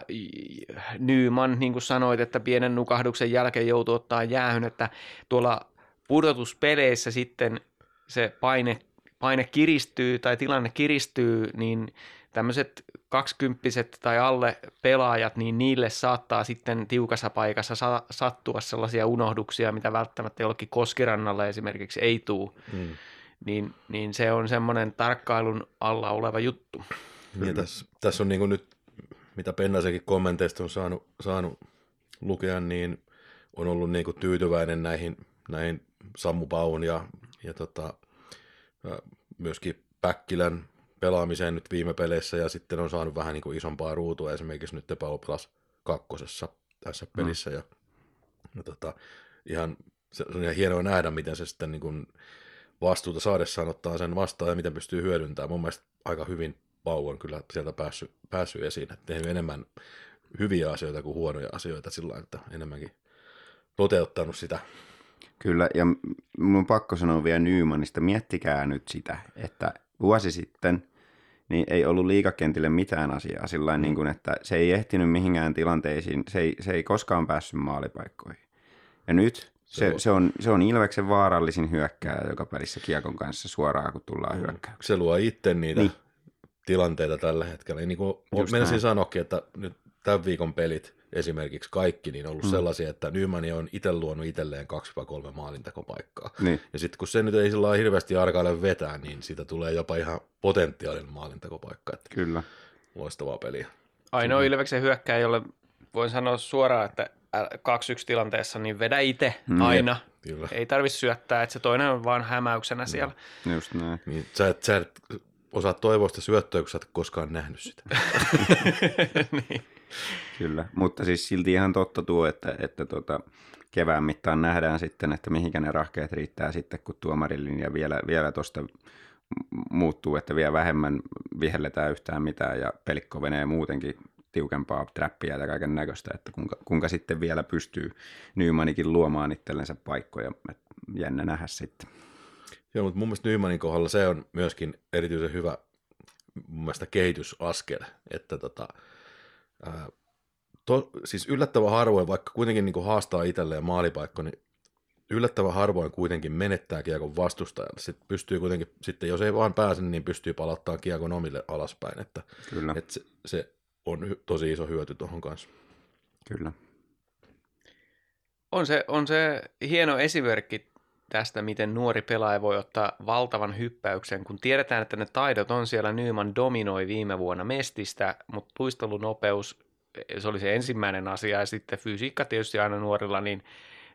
Nyman, niin kuin sanoit, että pienen nukahduksen jälkeen joutuu ottaa jäähyn, että tuolla pudotuspeleissä sitten se paine, paine kiristyy tai tilanne kiristyy, niin tämmöiset kaksikymppiset tai alle pelaajat, niin niille saattaa sitten tiukassa paikassa sa- sattua sellaisia unohduksia, mitä välttämättä jollekin Koskirannalla esimerkiksi ei tule. Hmm. Niin, niin se on semmoinen tarkkailun alla oleva juttu. Ja tässä, tässä on niin nyt mitä Pennasenkin kommenteista on saanut, saanut lukea, niin on ollut niin kuin tyytyväinen näihin, näihin Sammu Paun ja, ja tota, myöskin Päkkilän pelaamiseen nyt viime peleissä ja sitten on saanut vähän niin kuin isompaa ruutua esimerkiksi nyt Pau pelas kakkosessa tässä mm. pelissä mm. ja, ja tota, ihan, se on ihan hienoa nähdä, miten se sitten niin kuin vastuuta saadessaan ottaa sen vastaan ja miten pystyy hyödyntämään. Mun mielestä aika hyvin Pau on kyllä sieltä päässyt, päässyt esiin, että tehnyt enemmän hyviä asioita kuin huonoja asioita sillä että enemmänkin toteuttanut sitä. Kyllä, ja mun on pakko sanoa vielä Nymanista, miettikää nyt sitä, että vuosi sitten niin ei ollut liikakentille mitään asiaa sillä mm. niin kuin, että se ei ehtinyt mihinkään tilanteisiin, se ei, se ei koskaan päässyt maalipaikkoihin. Ja nyt se, se, on, se on Ilveksen vaarallisin hyökkääjä joka pelissä kiekon kanssa suoraan, kun tullaan mm. hyökkäämään. Se luo itse niitä niin tilanteita tällä hetkellä. Niin kuin menisin sanoakin, että nyt tämän viikon pelit esimerkiksi kaikki, niin on ollut mm. sellaisia, että Nyman on itse luonut itselleen 2-3 maalintekopaikkaa. Niin. Ja sitten kun se nyt ei sillä hirveästi arkaile vetää, niin siitä tulee jopa ihan potentiaalinen maalintekopaikka. Että Kyllä. Loistavaa peliä. Ainoa Ilveksen hyökkää, jolle voin sanoa suoraan, että 2-1 tilanteessa, niin vedä itse mm. aina. Kyllä. Ei tarvitse syöttää, että se toinen on vaan hämäyksenä no. siellä. Just näin. Niin, sä, et, sä et osaa toivoa sitä syöttöä, kun sä et koskaan nähnyt sitä. niin. Kyllä, mutta siis silti ihan totta tuo, että, että tota, kevään mittaan nähdään sitten, että mihinkä ne rahkeet riittää sitten, kun tuomarilinja vielä, vielä tuosta muuttuu, että vielä vähemmän vihelletään yhtään mitään ja pelikko menee muutenkin tiukempaa trappia ja kaiken näköistä, että kuinka, kuinka sitten vielä pystyy Nymanikin luomaan itsellensä paikkoja. Jännä nähdä sitten. Joo, mutta mun mielestä Nymanin kohdalla se on myöskin erityisen hyvä mun mielestä kehitysaskel, että tota, ää, to, siis yllättävän harvoin, vaikka kuitenkin niin haastaa itselleen maalipaikko, niin yllättävän harvoin kuitenkin menettää kiekon vastustajalle. Sitten pystyy kuitenkin, sitten jos ei vaan pääse, niin pystyy palauttamaan kiekon omille alaspäin. Että, Kyllä. Että se, se, on tosi iso hyöty tuohon kanssa. Kyllä. On se, on se hieno esimerkki tästä, miten nuori pelaaja voi ottaa valtavan hyppäyksen, kun tiedetään, että ne taidot on siellä. Nyman dominoi viime vuonna mestistä, mutta luistelunopeus, se oli se ensimmäinen asia, ja sitten fysiikka tietysti aina nuorilla, niin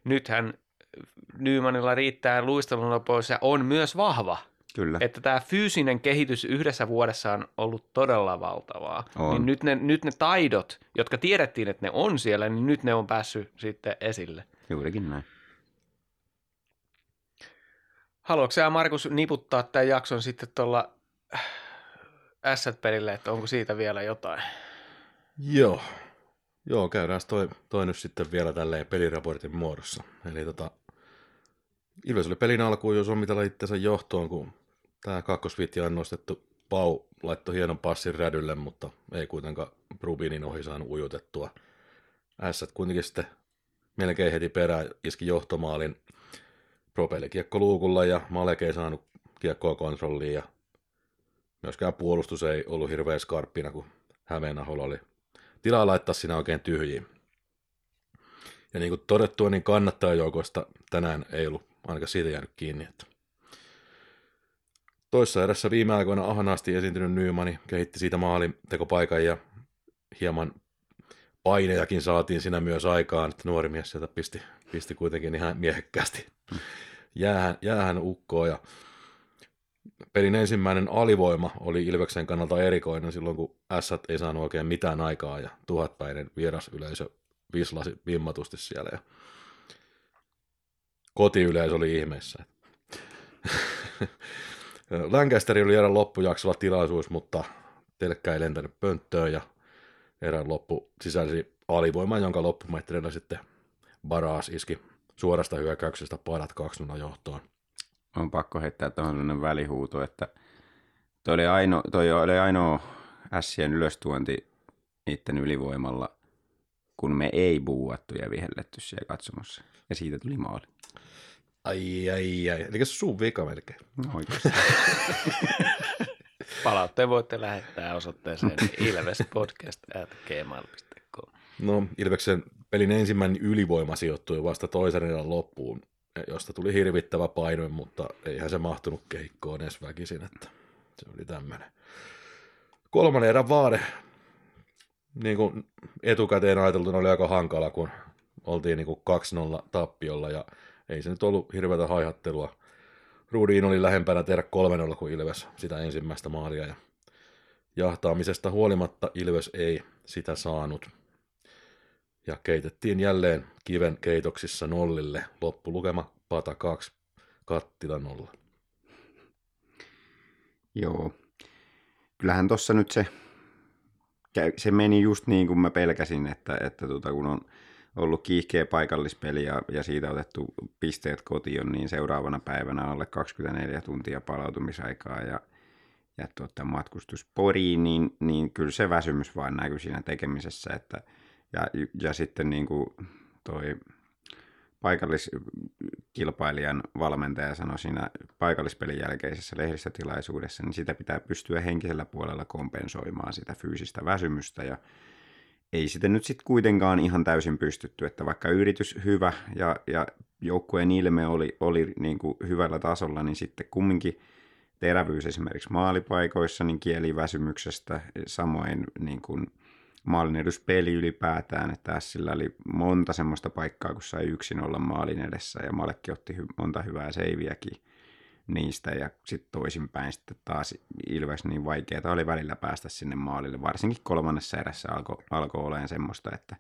nythän Nymanilla riittää luistelunopeus ja on myös vahva. Kyllä. että tämä fyysinen kehitys yhdessä vuodessa on ollut todella valtavaa. On. Niin nyt ne, nyt ne taidot, jotka tiedettiin, että ne on siellä, niin nyt ne on päässyt sitten esille. Juurikin näin. Haluatko sä Markus niputtaa tämän jakson sitten tuolla Asset-pelille, että onko siitä vielä jotain? Joo. Joo, käydään toi, toi nyt sitten vielä tälleen peliraportin muodossa. Eli tota, Ilves oli pelin alkuun jo sommitella itsensä johtoon, kun tämä kakkosviitti on nostettu Pau laittoi hienon passin rädylle, mutta ei kuitenkaan Rubinin ohi saanut ujutettua. Ässät kuitenkin sitten melkein heti perään iski johtomaalin propellikiekko luukulla ja Malek ei saanut kiekkoa kontrolliin ja myöskään puolustus ei ollut hirveän skarppina, kun Hämeenaholla oli tilaa laittaa siinä oikein tyhjiin. Ja niin kuin todettua, niin kannattajajoukoista tänään ei ollut ainakaan siitä jäänyt kiinni. Että Toissa erässä viime aikoina ahanaasti esiintynyt Nymani kehitti siitä maalin tekopaikan ja hieman painejakin saatiin siinä myös aikaan, että nuori mies sieltä pisti, pisti kuitenkin ihan miehekkäästi jäähän, jäähän ukkoon ja pelin ensimmäinen alivoima oli Ilveksen kannalta erikoinen silloin, kun S ei saanut oikein mitään aikaa ja tuhatpäinen vierasyleisö vislasi vimmatusti siellä ja kotiyleisö oli ihmeessä. Lancasteri oli erään loppujaksolla tilaisuus, mutta telkkä ei lentänyt pönttöön ja erään loppu sisälsi alivoiman, jonka loppumetrinä sitten Baras iski suorasta hyökkäyksestä padat 2 johtoon. On pakko heittää tuohon sellainen välihuuto, että toi oli, aino, toi oli ainoa ässien ylöstuonti niiden ylivoimalla, kun me ei buuattu ja vihelletty siellä katsomossa. Ja siitä tuli maali. Ai, ai, ai. Eli se sun vika melkein. No. Palautteen voitte lähettää osoitteeseen ilvespodcast.gmail.com. No, Ilveksen pelin ensimmäinen ylivoima sijoittui vasta toisen erän loppuun, josta tuli hirvittävä paino, mutta eihän se mahtunut kehikkoon edes väkisin, että se oli tämmöinen. Kolmannen erän vaade, niin kuin etukäteen ajateltuna oli aika hankala, kun oltiin niin kuin 2-0 tappiolla ja ei se nyt ollut hirveätä haihattelua. Rudiin oli lähempänä tehdä 3-0 kuin Ilves sitä ensimmäistä maalia ja jahtaamisesta huolimatta Ilves ei sitä saanut. Ja keitettiin jälleen kiven keitoksissa nollille. Loppulukema pata 2, kattila 0. Joo. Kyllähän tuossa nyt se, se meni just niin kuin mä pelkäsin, että, että tota, kun on ollut kiihkeä paikallispeli ja, ja siitä otettu pisteet kotiin, niin seuraavana päivänä alle 24 tuntia palautumisaikaa ja, ja tuota, matkustus Poriin, niin, niin kyllä se väsymys vaan näkyy siinä tekemisessä. Että, ja, ja sitten niin kuin toi paikalliskilpailijan valmentaja sanoi siinä paikallispelin jälkeisessä lehdistötilaisuudessa, niin sitä pitää pystyä henkisellä puolella kompensoimaan sitä fyysistä väsymystä. Ja ei sitä nyt sitten kuitenkaan ihan täysin pystytty, että vaikka yritys hyvä ja, ja joukkueen ilme oli, oli niin kuin hyvällä tasolla, niin sitten kumminkin terävyys esimerkiksi maalipaikoissa niin kieli väsymyksestä, samoin niin kuin maalin eduspeli ylipäätään, että sillä oli monta semmoista paikkaa, kun sai yksin olla maalin edessä ja Malekki otti hy- monta hyvää seiviäkin niistä ja sitten toisinpäin sitten taas Ilves niin vaikeaa oli välillä päästä sinne maalille, varsinkin kolmannessa erässä alkoi alko olemaan semmoista, että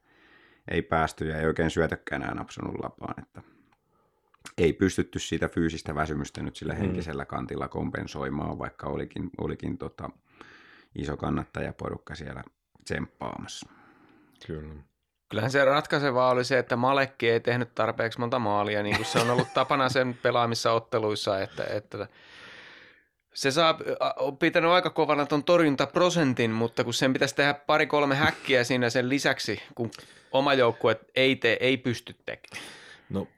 ei päästy ja ei oikein syötökään enää napsunut lapaan, että ei pystytty siitä fyysistä väsymystä nyt sillä henkisellä kantilla kompensoimaan, vaikka olikin, olikin tota, iso kannattajaporukka siellä tsemppaamassa. Kyllä. Kyllähän se ratkaisevaa oli se, että Malekki ei tehnyt tarpeeksi monta maalia, niin kuin se on ollut tapana sen pelaamissa otteluissa, että, että se saa, on pitänyt aika kovana tuon torjuntaprosentin, mutta kun sen pitäisi tehdä pari-kolme häkkiä siinä sen lisäksi, kun oma joukkue ei, tee, ei pysty tekemään. No,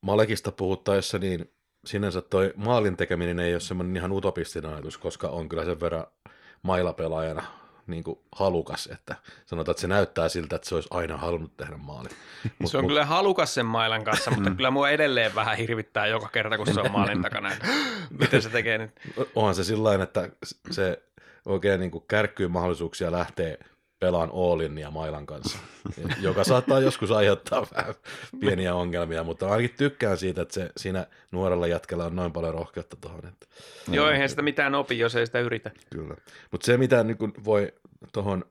Malekista puhuttaessa, niin sinänsä toi maalin tekeminen ei ole semmoinen ihan utopistinen ajatus, koska on kyllä sen verran mailapelaajana niin kuin halukas, että sanotaan, että se näyttää siltä, että se olisi aina halunnut tehdä maali. Mut, Se on kyllä halukas sen mailan kanssa, mutta kyllä mua edelleen vähän hirvittää joka kerta, kun se on maalin takana. että Miten se tekee nyt? onhan se sillä että se oikein niin kuin kärkkyy mahdollisuuksia lähtee pelaan Allinia Mailan kanssa, joka saattaa joskus aiheuttaa vähän pieniä ongelmia, mutta ainakin tykkään siitä, että se, siinä nuorella jätkellä on noin paljon rohkeutta tuohon. Että... Joo, eihän sitä mitään opi, jos ei sitä yritä. Kyllä. Mutta se, mitä niin kun voi tuohon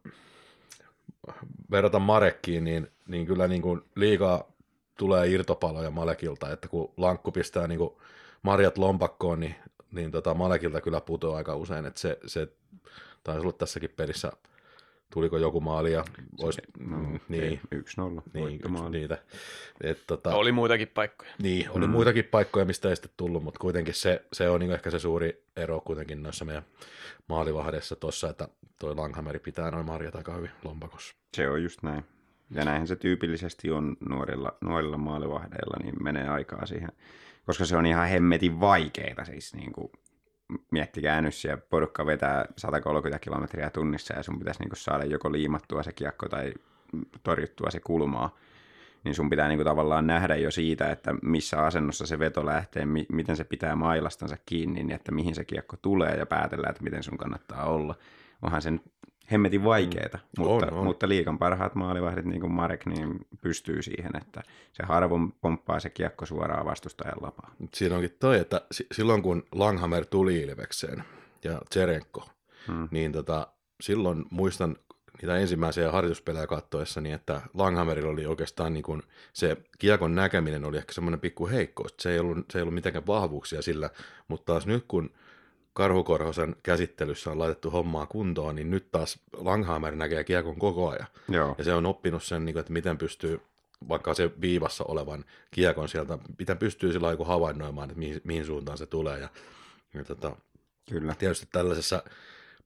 verrata Marekkiin, niin, niin kyllä niin kuin liikaa tulee irtopaloja Malekilta, että kun lankku pistää niin kuin marjat lompakkoon, niin, niin tota Malekilta kyllä putoaa aika usein, että se, se taisi olla tässäkin pelissä, tuliko joku maali ja olisi, No, mm, niin. niin, 1-0 niin, yksi voittomaali. niitä. Et, tota, Oli muitakin paikkoja. niin, oli mm. muitakin paikkoja, mistä ei sitten tullut, mutta kuitenkin se, se on niin ehkä se suuri ero kuitenkin noissa meidän maalivahdessa tuossa, että toi Langhammeri pitää noin marjat aika hyvin lompakossa. Se on just näin. Ja näinhän se tyypillisesti on nuorilla, nuorilla maalivahdeilla, niin menee aikaa siihen. Koska se on ihan hemmetin vaikeaa siis niin kuin, miettikää nyt siellä porukka vetää 130 kilometriä tunnissa ja sun pitäisi niin kuin, saada joko liimattua se kiekko tai torjuttua se kulmaa. Niin sun pitää niin kuin, tavallaan nähdä jo siitä, että missä asennossa se veto lähtee, mi- miten se pitää mailastansa kiinni, niin että mihin se kiekko tulee ja päätellä, että miten sun kannattaa olla. Onhan sen hemmetin vaikeeta, mm. mutta, On, on. mutta liikan parhaat maalivahdit, niin kuin Marek, niin pystyy siihen, että se harvoin pomppaa se kiekko suoraan vastustajan lapaan. Siinä onkin toi, että si- silloin kun Langhammer tuli Ilvekseen ja Tserenko, Hmm. niin tota, silloin muistan niitä ensimmäisiä harjoituspelejä kattoessa, niin että Langhammerilla oli oikeastaan niin kuin se kiekon näkeminen oli ehkä semmoinen pikku heikkous. Se ei, ollut, se ei ollut mitenkään vahvuuksia sillä, mutta taas nyt kun Karhukorhosen käsittelyssä on laitettu hommaa kuntoon, niin nyt taas Langhammer näkee kiekon koko ajan. Joo, Ja se on oppinut sen, niin että miten pystyy vaikka se viivassa olevan kiekon sieltä, miten pystyy sillä lailla havainnoimaan, että mihin, mihin suuntaan se tulee. Ja, ja tota, kyllä. tietysti tällaisessa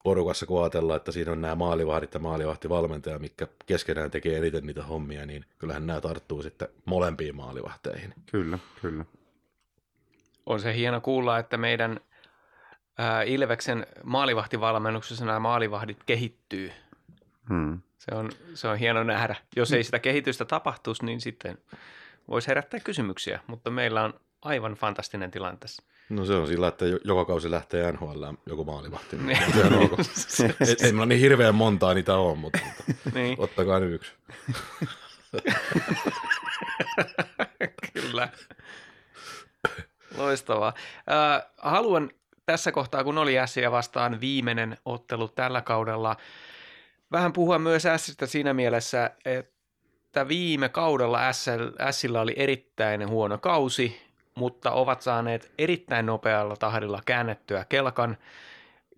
porukassa, kun ajatellaan, että siinä on nämä maalivahdit ja maalivahtivalmentaja, mikä keskenään tekee eniten niitä hommia, niin kyllähän nämä tarttuu sitten molempiin maalivahteihin. Kyllä, kyllä. On se hieno kuulla, että meidän ää, Ilveksen maalivahtivalmennuksessa nämä maalivahdit kehittyy. Hmm. Se on, se on hieno nähdä. Jos ei sitä kehitystä tapahtuisi, niin sitten voisi herättää kysymyksiä, mutta meillä on aivan fantastinen tilanne tässä. No se on sillä, että jo- joka kausi lähtee NHL joku maalivahti. Niin. On ei, ei meillä niin hirveän montaa niitä ole, mutta, mutta niin, ottakaa nyt yksi. kyllä. Loistavaa. Äh, haluan tässä kohtaa, kun oli Ässiä vastaan viimeinen ottelu tällä kaudella, vähän puhua myös Ässistä siinä mielessä, että viime kaudella Ässillä oli erittäin huono kausi, mutta ovat saaneet erittäin nopealla tahdilla käännettyä kelkan.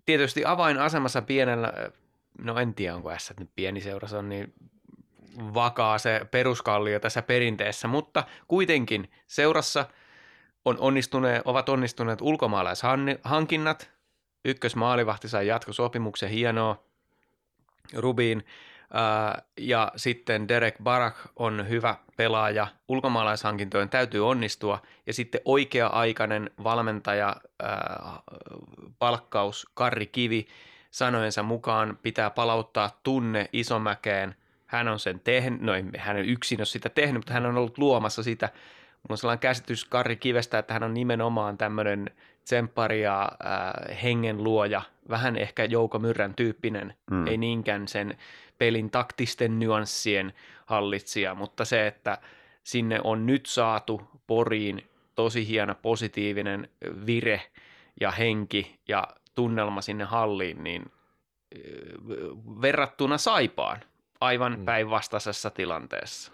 Tietysti avainasemassa pienellä, no en tiedä onko S nyt pieni seura, se on niin vakaa se peruskallio tässä perinteessä, mutta kuitenkin seurassa on onnistuneet, ovat onnistuneet ulkomaalaishankinnat. Ykkösmaalivahti sai jatkosopimuksen, hienoa. Rubin ää, ja sitten Derek Barak on hyvä pelaaja. Ulkomaalaishankintojen täytyy onnistua ja sitten oikea-aikainen valmentaja ää, palkkaus Karri Kivi sanojensa mukaan pitää palauttaa tunne Isomäkeen. Hän on sen tehnyt, no ei hän yksin ole sitä tehnyt, mutta hän on ollut luomassa sitä. Mulla on sellainen käsitys Karri Kivestä, että hän on nimenomaan tämmöinen tsemppari ja äh, hengenluoja, vähän ehkä Jouko Myrrän tyyppinen, Mm. mm. ei niinkään sen pelin taktisten nyanssien hallitsija, mutta se, että sinne on nyt saatu Poriin tosi hieno positiivinen vire ja henki ja tunnelma sinne halliin, niin äh, verrattuna Saipaan aivan Mm. päinvastaisessa tilanteessa.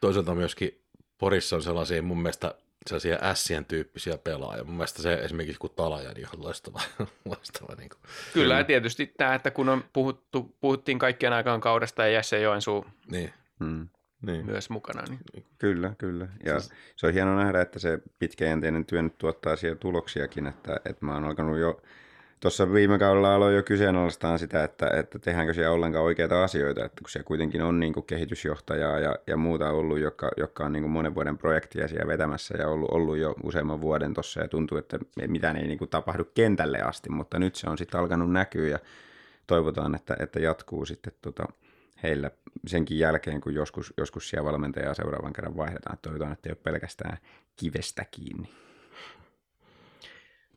Toisaalta myöskin Porissa on sellaisia mun mielestä sellaisia ässien tyyppisiä pelaajia. Mun mielestä se esimerkiksi kun Talaja, niin ihan loistava. loistava niin kuin. Kyllä, ja tietysti tämä, että kun on puhuttu, puhuttiin kaikkien aikaan kaudesta ja Jesse Joensuu Niin, Hmm. niin. myös mukana, niin Kyllä, kyllä. Ja se on hienoa nähdä, että se pitkäjänteinen työ nyt tuottaa siellä tuloksiakin, että, että mä oon alkanut jo, tuossa viime kaudella aloin jo kyseenalaistaan sitä, että, että tehdäänkö siellä ollenkaan oikeita asioita, että kun siellä kuitenkin on niin kuin kehitysjohtajaa ja, ja muuta ollut, jotka, jotka on niin kuin monen vuoden projektia siellä vetämässä ja ollut, ollut jo useamman vuoden tuossa ja tuntuu, että mitään ei niin kuin tapahdu kentälle asti, mutta nyt se on sitten alkanut näkyä ja toivotaan, että, että jatkuu sitten tota, heillä senkin jälkeen, kun joskus, joskus siellä valmentajaa seuraavan kerran vaihdetaan. Toivotaan, että ei ole pelkästään kivestä kiinni.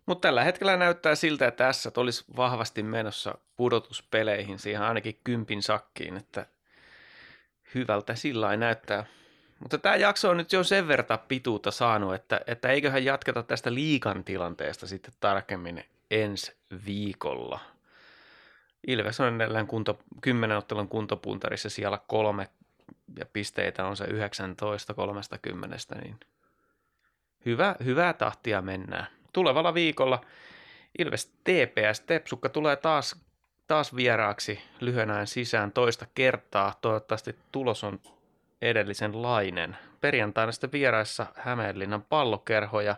Mutta tällä hetkellä näyttää siltä, että tässä olisi vahvasti menossa pudotuspeleihin, siihen ainakin kympin sakkiin, että hyvältä sillä näyttää. Mutta tämä jakso on nyt jo sen verran pituutta saanut, että, että eiköhän jatketa tästä liikan tilanteesta sitten tarkemmin ensi viikolla. Ilves on edelleen kunto, 10 ottelun kuntopuntarissa siellä kolme ja pisteitä on se 19 30, niin hyvä, hyvää tahtia mennään. Tulevalla viikolla Ilves TPS Tepsukka tulee taas, taas vieraaksi lyhyenään sisään toista kertaa. Toivottavasti tulos on edellisen lainen. Perjantaina sitten vieraissa Hämeenlinnan pallokerho ja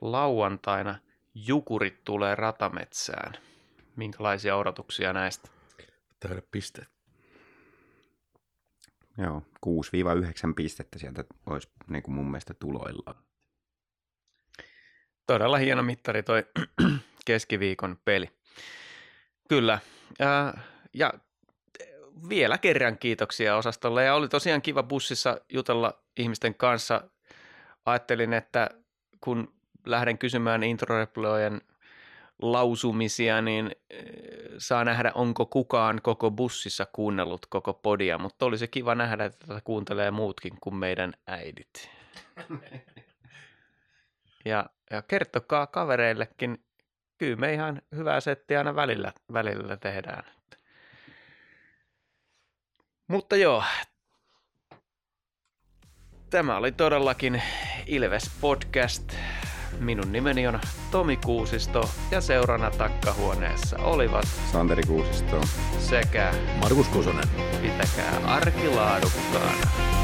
lauantaina Jukurit tulee ratametsään. Minkälaisia odotuksia näistä? Täydä pisteet. Joo, 6-9 pistettä sieltä olisi niin kuin mun mielestä tuloilla. Todella hieno mittari toi keskiviikon peli. Kyllä. Ja, ja vielä kerran kiitoksia osastolle ja oli tosiaan kiva bussissa jutella ihmisten kanssa. Ajattelin, että kun lähden kysymään introreplojen lausumisia, niin eh, saa nähdä, onko kukaan koko bussissa kuunnellut koko podia, mutta olisi kiva nähdä, että tätä kuuntelee muutkin kuin meidän äidit. Ja, ja kertokaa kavereillekin, kyllä me ihan hyvää settiä aina välillä, välillä tehdään. Mutta joo, tämä oli todellakin Ilves Podcast. Minun nimeni on Tomi Kuusisto ja seurana takkahuoneessa olivat Santeri Kuusisto sekä Markus Kosonen. pitäkää arkilaadukkaana.